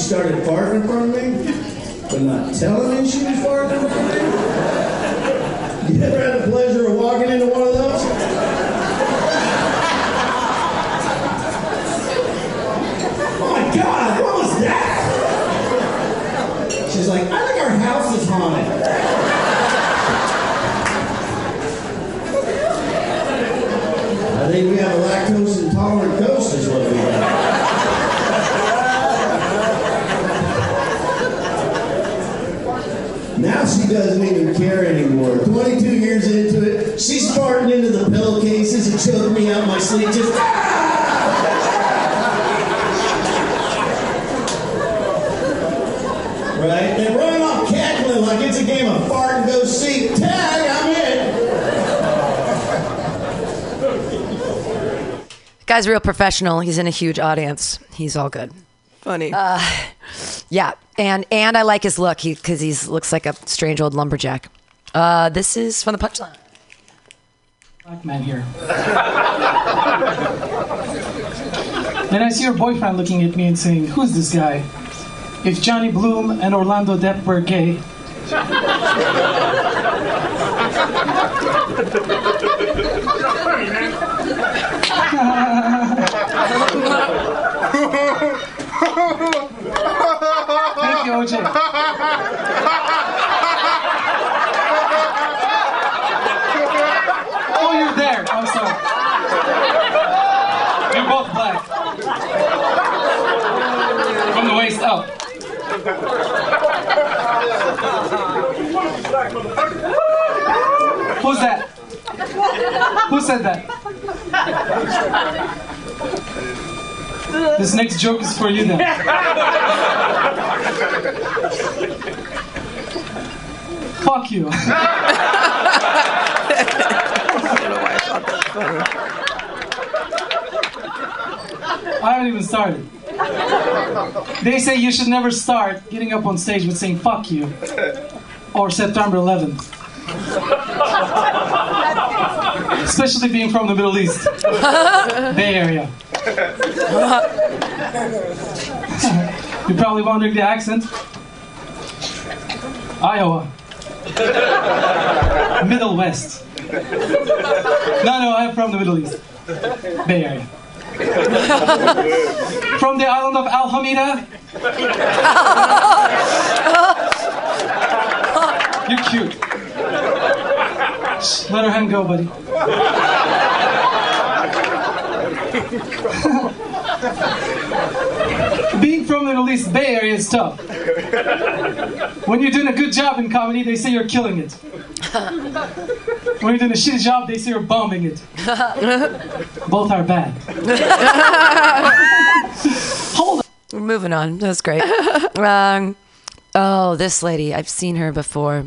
started farting in front of me, but not telling me she was farting in front of me. You ever had the pleasure of walking into one of those? Oh my God, what was that? She's like, I think our house is haunted. I think we have a lactose intolerant ghost, is what we have. Now she doesn't even care anymore. 22 years into it, she's farting into the pillowcases and choking me out my sleep. Just right, and running off cackling like it's a game of fart and go seek. Tag, I'm in. Guy's real professional. He's in a huge audience. He's all good. Funny. Uh, yeah, and and I like his look. He because he's looks like a strange old lumberjack. Uh, this is from the punchline. Black man here. Then I see your boyfriend looking at me and saying, Who's this guy? If Johnny Bloom and Orlando Depp were gay. Thank you, OJ. Oh, you're there. I'm sorry. You're both black. From the waist up. Who's that? Who said that? This next joke is for you then. Fuck you. I haven't even started. They say you should never start getting up on stage with saying fuck you or September 11th. Especially being from the Middle East, Bay Area. You're probably wondering the accent. Iowa. Middle West. No, no, I'm from the Middle East. Bay Area. from the island of Alhamira. You're cute. Shh, Let her hand go, buddy. Being from the Middle East Bay Area is tough. When you're doing a good job in comedy, they say you're killing it. When you're doing a shitty job, they say you're bombing it. Both are bad. Hold on. We're moving on. That's great. um, oh, this lady. I've seen her before.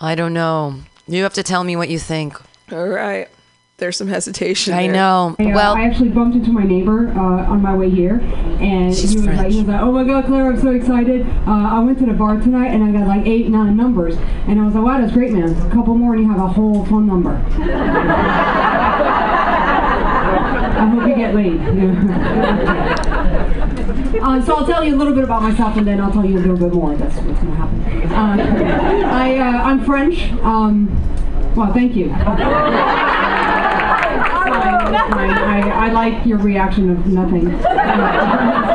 I don't know. You have to tell me what you think. All right. There's some hesitation. I there. know. I, uh, Well- I actually bumped into my neighbor uh, on my way here, and he was like, he was like, "Oh my God, Claire, I'm so excited! Uh, I went to the bar tonight, and I got like eight, nine numbers, and I was like, wow, that's great, man. A couple more, and you have a whole phone number. I hope you get laid." Uh, so I'll tell you a little bit about myself, and then I'll tell you a little bit more. That's what's going to happen. Uh, I, uh, I'm French. Um, well, thank you. I, I, I like your reaction of nothing.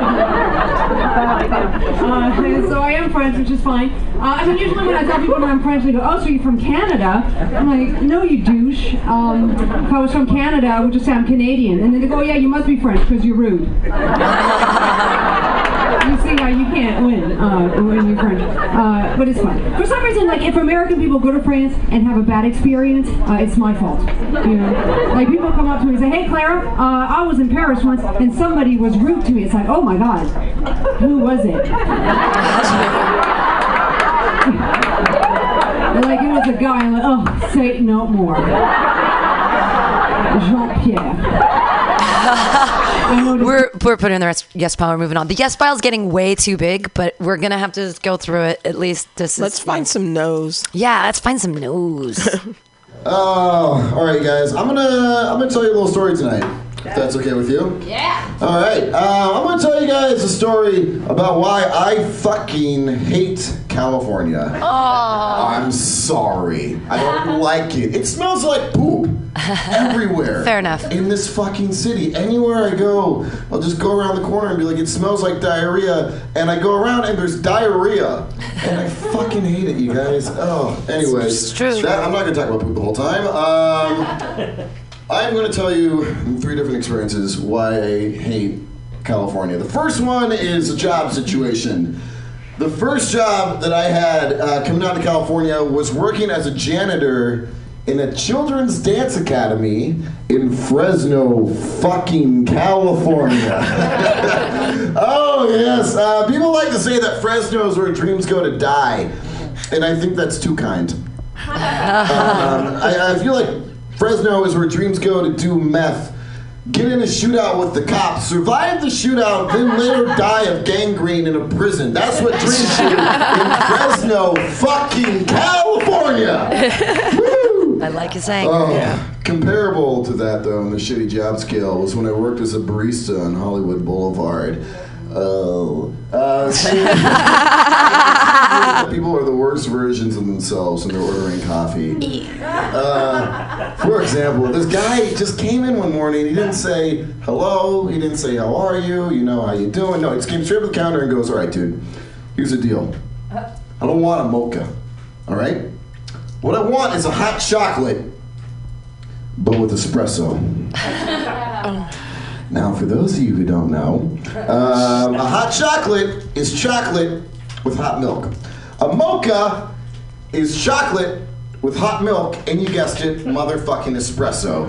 Uh, so I am French, which is fine. Uh, I mean, usually when I tell people I'm French, they go, "Oh, so you're from Canada?" I'm like, "No, you douche. Um, if I was from Canada, I would just say I'm Canadian." And then they go, "Yeah, you must be French because you're rude." See how you can't win uh, when you're French. Uh, but it's fun. For some reason, like if American people go to France and have a bad experience, uh, it's my fault. You know, like people come up to me and say, "Hey, Clara, uh, I was in Paris once and somebody was rude to me." It's like, "Oh my God, who was it?" like it was a guy. I'm like, "Oh, say no more." Jean Pierre. we're we're putting in the rest yes pile. We're moving on. The yes pile is getting way too big, but we're gonna have to go through it at least. This Let's is, find some no's. Yeah, let's find some no's. Oh, all right, guys. I'm gonna I'm gonna tell you a little story tonight. If that's okay with you. Yeah. All right. Uh, I'm gonna tell you guys a story about why I fucking hate California. Oh. I'm sorry. I don't like it. It smells like poop everywhere. Fair enough. In this fucking city, anywhere I go, I'll just go around the corner and be like, "It smells like diarrhea," and I go around and there's diarrhea, and I fucking hate it, you guys. Oh, anyways, It's true. that- I'm not gonna talk about poop the whole time. Um, I'm going to tell you three different experiences why I hate California. The first one is a job situation. The first job that I had uh, coming out to California was working as a janitor in a children's dance academy in Fresno, fucking California. oh, yes. Uh, people like to say that Fresno is where dreams go to die, and I think that's too kind. Um, I, I feel like Fresno is where dreams go to do meth, get in a shootout with the cops, survive the shootout, then later die of gangrene in a prison. That's what dreams do in Fresno, fucking California. Woo! I like his anger. Oh, Comparable to that, though, on the shitty job scale, was when I worked as a barista on Hollywood Boulevard. Oh. Uh, see, people are the worst versions of themselves when they're ordering coffee. Uh, for example, this guy just came in one morning. He didn't say hello. He didn't say how are you. You know how you doing. No, he just came straight to the counter and goes, "All right, dude. Here's the deal. I don't want a mocha. All right. What I want is a hot chocolate, but with espresso." Now, for those of you who don't know, um, a hot chocolate is chocolate with hot milk. A mocha is chocolate with hot milk, and you guessed it, motherfucking espresso.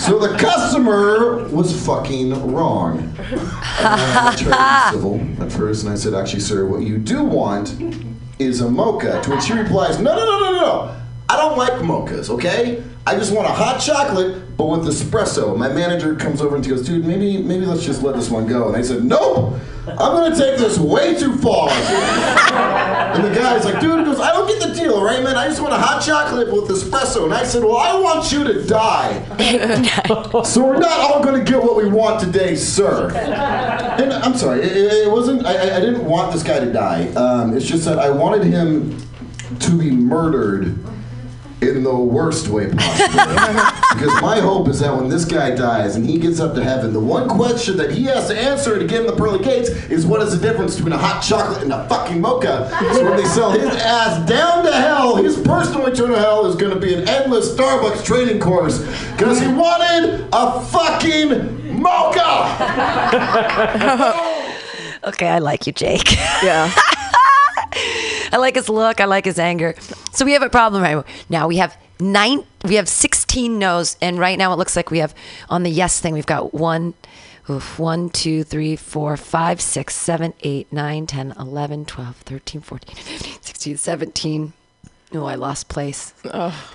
So the customer was fucking wrong. I tried to civil at first, and I said, actually, sir, what you do want is a mocha. To which he replies, no, no, no, no, no. I don't like mochas, okay? I just want a hot chocolate, but with espresso. My manager comes over and he goes, dude, maybe maybe let's just let this one go. And I said, nope, I'm gonna take this way too far. and the guy's like, dude, goes, I don't get the deal, right, man? I just want a hot chocolate with espresso. And I said, well, I want you to die. so we're not all gonna get what we want today, sir. And I'm sorry, it, it- wasn't, I, I- I didn't want this guy to die. Um, it's just that I wanted him to be murdered in the worst way possible. because my hope is that when this guy dies and he gets up to heaven, the one question that he has to answer to get in the pearly gates is what is the difference between a hot chocolate and a fucking mocha? So when they sell his ass down to hell, his personal return to hell is going to be an endless Starbucks training course because he wanted a fucking mocha. okay, I like you, Jake. Yeah. I like his look. I like his anger. So we have a problem right now. We have nine. We have sixteen no's, and right now it looks like we have on the yes thing. We've got one, oof, one, two, three, four, five, six, seven, eight, nine, 10, 11, 12, 13, 14, 15, 16, 17. Oh, I lost place.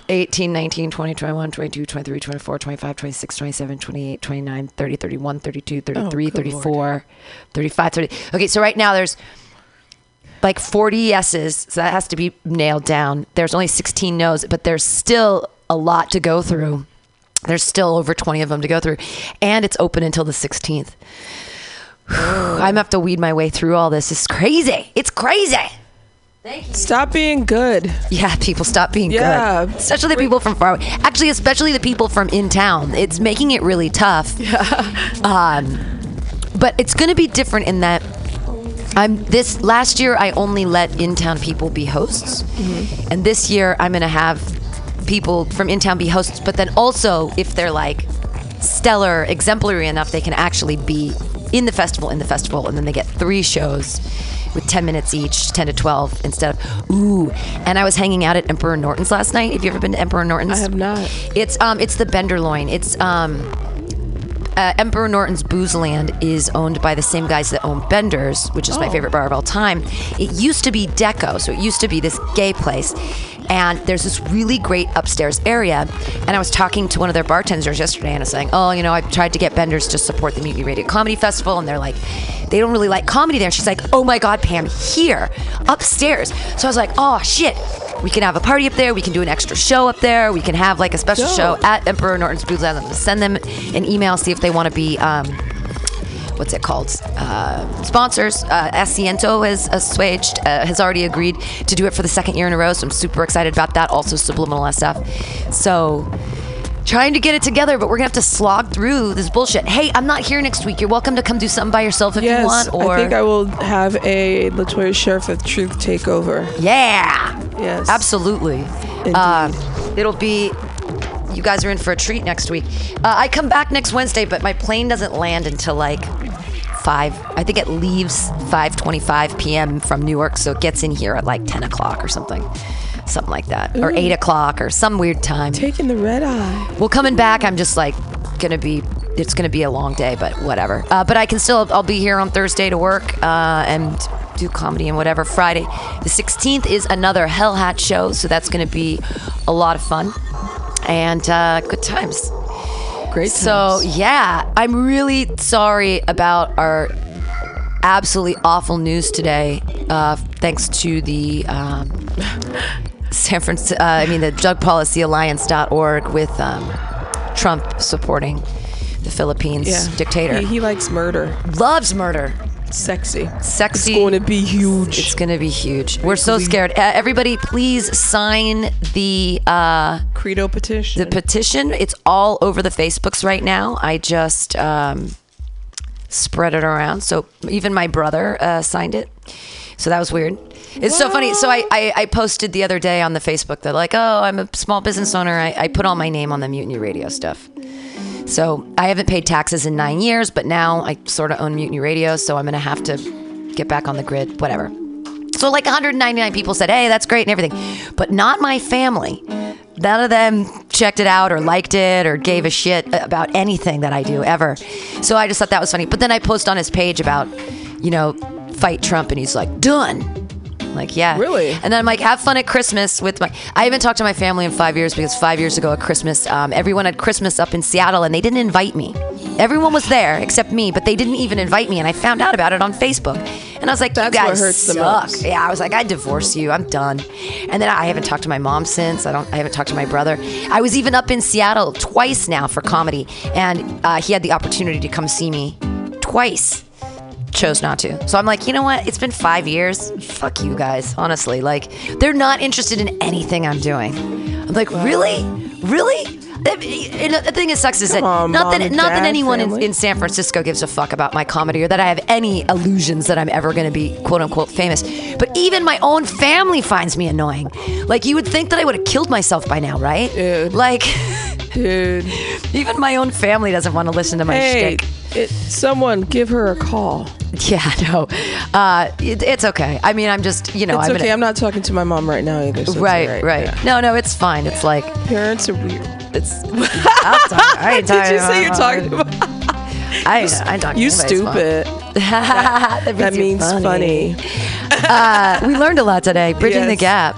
18, 19, 20, 21, 22, 23, 24, 25, 26, 27, 28, 29, 30, 31, 32, 33, good 34, 35, 30. Okay, so right now there's like 40 yeses, so that has to be nailed down. There's only 16 no's, but there's still a lot to go through. There's still over 20 of them to go through, and it's open until the 16th. I'm gonna have to weed my way through all this. It's crazy. It's crazy. Thank you. Stop being good. Yeah, people stop being Yeah. good. Especially the people from far away. Actually, especially the people from in town. It's making it really tough. Yeah. Um, but it's going to be different in that I'm this last year I only let in town people be hosts, and this year I'm going to have people from in town be hosts. But then also, if they're like stellar, exemplary enough, they can actually be in the festival, in the festival, and then they get three shows with 10 minutes each, 10 to 12 instead of ooh. And I was hanging out at Emperor Norton's last night. Have you ever been to Emperor Norton's? I have not. It's um it's the Benderloin. It's um uh, Emperor Norton's Boozeland is owned by the same guys that own Bender's, which is my Oh. favorite bar of all time. It used to be Deco, so it used to be this gay place. And there's this really great upstairs area. And I was talking to one of their bartenders yesterday and I was saying, Oh, you know, I've tried to get Bender's to support the Mutiny Radio Comedy Festival. And they're like, they don't really like comedy there. And she's like, Oh my God, Pam, here, upstairs. So I was like, Oh, shit. We can have a party up there. We can do an extra show up there. We can have like a special Dope. show at Emperor Norton's Boozeland. I'm gonna send them an email, see if they want to be. Um, what's it called? Uh, sponsors. Uh, Asiento has assuaged, uh, has already agreed to do it for the second year in a row. So I'm super excited about that. Also, Subliminal SF. So trying to get it together, but we're gonna have to slog through this bullshit. Hey, I'm not here next week. You're welcome to come do something by yourself if yes, you want. Or I think I will have a Latoya Sheriff of Truth takeover. yeah, yes, absolutely. Uh, it'll be. You guys are in for a treat next week. Uh, I come back next Wednesday, but my plane doesn't land until like five. I think it leaves 5:25 p.m. from New York, so it gets in here at like 10 o'clock or something, something like that, or 8 o'clock or some weird time. Taking the red eye. Well, coming back, I'm just like gonna be. It's gonna be a long day, but whatever. Uh, but I can still. I'll be here on Thursday to work uh, and do comedy and whatever. Friday, the 16th is another Hell Hat show, so that's gonna be a lot of fun and uh, good times. Great. So yeah, I'm really sorry about our absolutely awful news today. Uh, thanks to the um, San Francisco, uh, I mean the Drug Policy Alliance.org with um, Trump supporting the Philippines Yeah. dictator. He, he likes murder. Loves murder. Sexy. Sexy. It's going to be huge. It's going to be huge. We're so scared. Uh, everybody, please sign the uh, Credo petition. The petition. It's all over the Facebooks right now. I just um, spread it around. So even my brother uh, signed it. So that was weird. It's so funny. So I, I, I posted the other day on the Facebook that like, oh, I'm a small business owner. I, I put all my name on the Mutiny Radio stuff. So I haven't paid taxes in nine years, but now I sort of own Mutiny Radio, so I'm gonna have to get back on the grid. Whatever. So like 199 people said, "Hey, that's great" and everything, but not my family. None of them checked it out or liked it or gave a shit about anything that I do ever. So I just thought that was funny. But then I post on his page about, you know, fight Trump, and he's like, "Done." I'm Like yeah, Really? And then I'm like, have fun at Christmas with my. I haven't talked to my family in five years because five years ago at Christmas, um, everyone had Christmas up in Seattle and they didn't invite me. Everyone was there except me, but they didn't even invite me, and I found out about it on Facebook. And I was like, That's you guys suck. Yeah, I was like, I divorce you. I'm done. And then I haven't talked to my mom since. I don't. I haven't talked to my brother. I was even up in Seattle twice now for comedy, and uh, he had the opportunity to come see me twice chose not to. So I'm like, you know what? It's been five years. Fuck you guys, honestly. Like, they're not interested in anything I'm doing. I'm like, really? Really? The thing that sucks is that on, not that not that anyone in, in San Francisco gives a fuck about my comedy or that I have any illusions that I'm ever going to be quote unquote famous. But even my own family finds me annoying. Like you would think that I would have killed myself by now, right? Like, dude, even my own family doesn't want to listen to my hey, shtick. it, someone give her a call. Yeah, no, uh, it, it's okay. I mean, I'm just, you know, it's I'm okay. gonna- I'm not talking to my mom right now either. So right, all right. yeah. No, no, it's fine. It's like Parents are weird. It's. I ain't Did you say you're talking about? I ain't, I. You stupid. mom. that That means funny. uh, we learned a lot today, bridging the gap.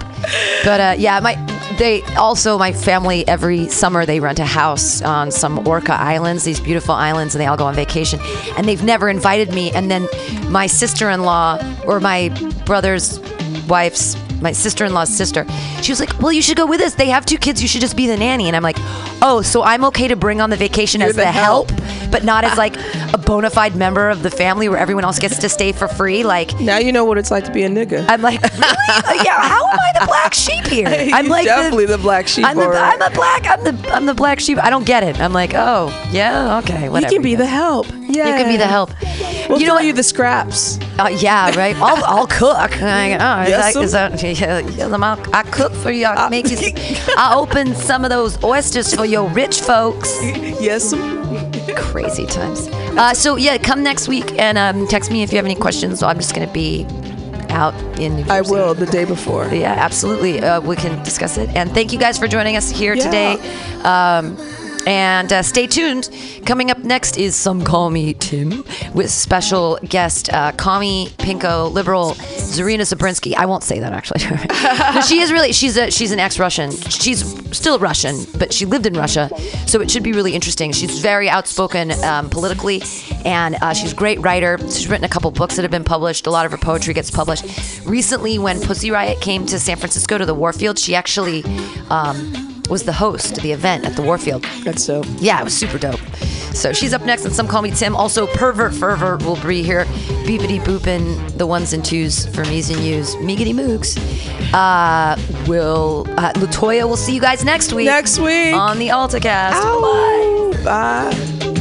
But uh, yeah, my they also my family every summer they rent a house on some Orca islands, these beautiful islands, and they all go on vacation. And they've never invited me. And then my sister-in-law or my brother's wife's my sister-in-law's sister she was like well you should go with us they have two kids you should just be the nanny and i'm like oh so i'm okay to bring on the vacation You're as the the help but not as like a bona fide member of the family where everyone else gets to stay for free like Now you know what it's like to be a nigga. I'm like, really? yeah. How am I the black sheep here? I'm like definitely the, black sheep. I'm the. I'm the black. I'm the I'm the black sheep. I don't get it. I'm like, oh yeah, okay, whatever. you can be the help. Yeah, You can be the help. We'll you know what? you the scraps. Uh, yeah, right. I'll, I'll cook. Go, oh, is Yes, that, is that, yeah, yeah, I'll, I cook for you. I make you. I open some of those oysters for your rich folks. Yes. Crazy times. Uh, so yeah, come next week and um, text me if you have any questions. I'm just gonna be out in New Jersey. I will the day before. Yeah, absolutely. Uh, we can discuss it. And thank you guys for joining us here Yeah. today. Um, and uh, stay tuned. Coming up next is Some Call Me Tim with special guest uh, commie, pinko, liberal Zarina Sabrinsky. I won't say that actually. She is really she's a she's an ex-Russian. She's still Russian, but she lived in Russia, so it should be really interesting. She's very outspoken um, politically, and uh, she's a great writer. She's written a couple books that have been published. A lot of her poetry gets published. Recently, when Pussy Riot came to San Francisco to the Warfield, she actually. Um, was the host of the event at the Warfield. That's dope. Yeah, it was super dope. So she's up next, and some call me Tim. Also, Pervert Fervor will be here. Beepity boopin', the ones and twos for me's and you's. Meegity moogs. Uh, will uh, Latoya will see you guys next week. Next week on the AltaCast. Ow. Bye. When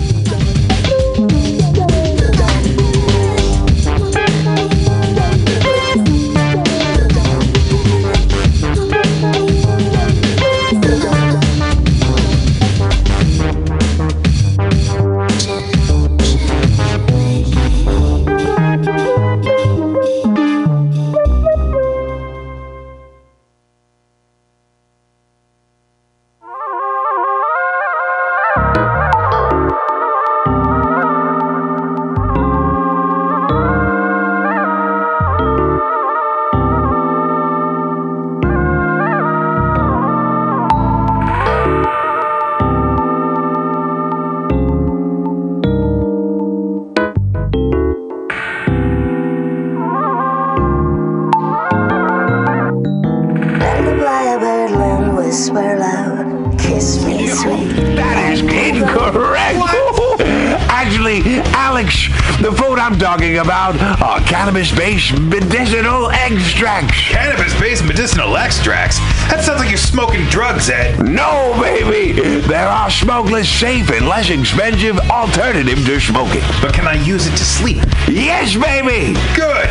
medicinal extracts. Cannabis-based medicinal extracts? That sounds like you're smoking drugs, Ed. No, baby. There are smokeless, safe, and less expensive alternatives to smoking. But can I use it to sleep? Yes, baby. Good,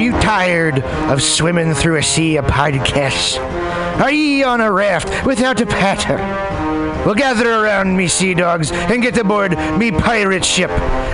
you tired of swimming through a sea of podcasts? Are ye on a raft without a paddle? Well, gather around me, sea dogs, and get aboard me pirate ship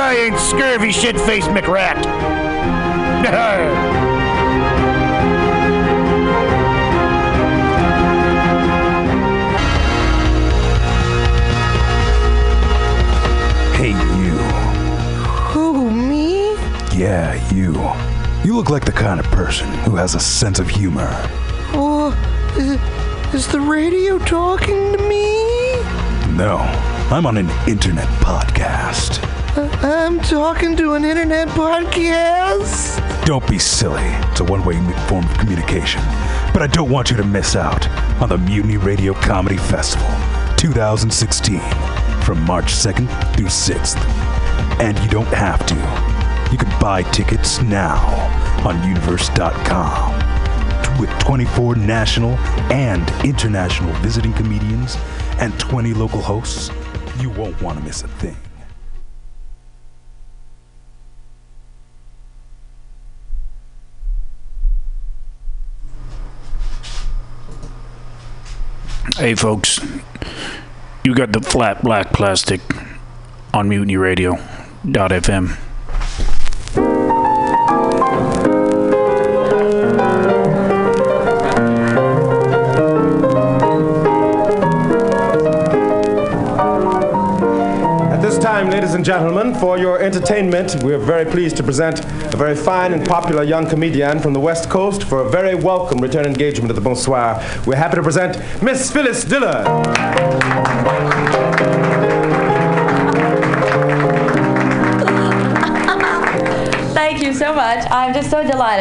I ain't scurvy shit faced McRat. Hey, you. Who, me? Yeah, you. You look like the kind of person who has a sense of humor. Oh, is, is the radio talking to me? No, I'm on an internet podcast. I'm talking to an internet podcast. Don't be silly. It's a one way form of communication. But I don't want you to miss out on the Mutiny Radio Comedy Festival 2016 from March 2nd through 6th. And you don't have to. You can buy tickets now on universe.com with 24 national and international visiting comedians and 20 local hosts. You won't want to miss a thing. Hey, folks, you got the flat black plastic on Mutiny and gentlemen, for your entertainment, we're very pleased to present a very fine and popular young comedian from the West Coast for a very welcome return engagement at the Bonsoir. We're happy to present Miss Phyllis Diller. Thank you so much. I'm just so delighted.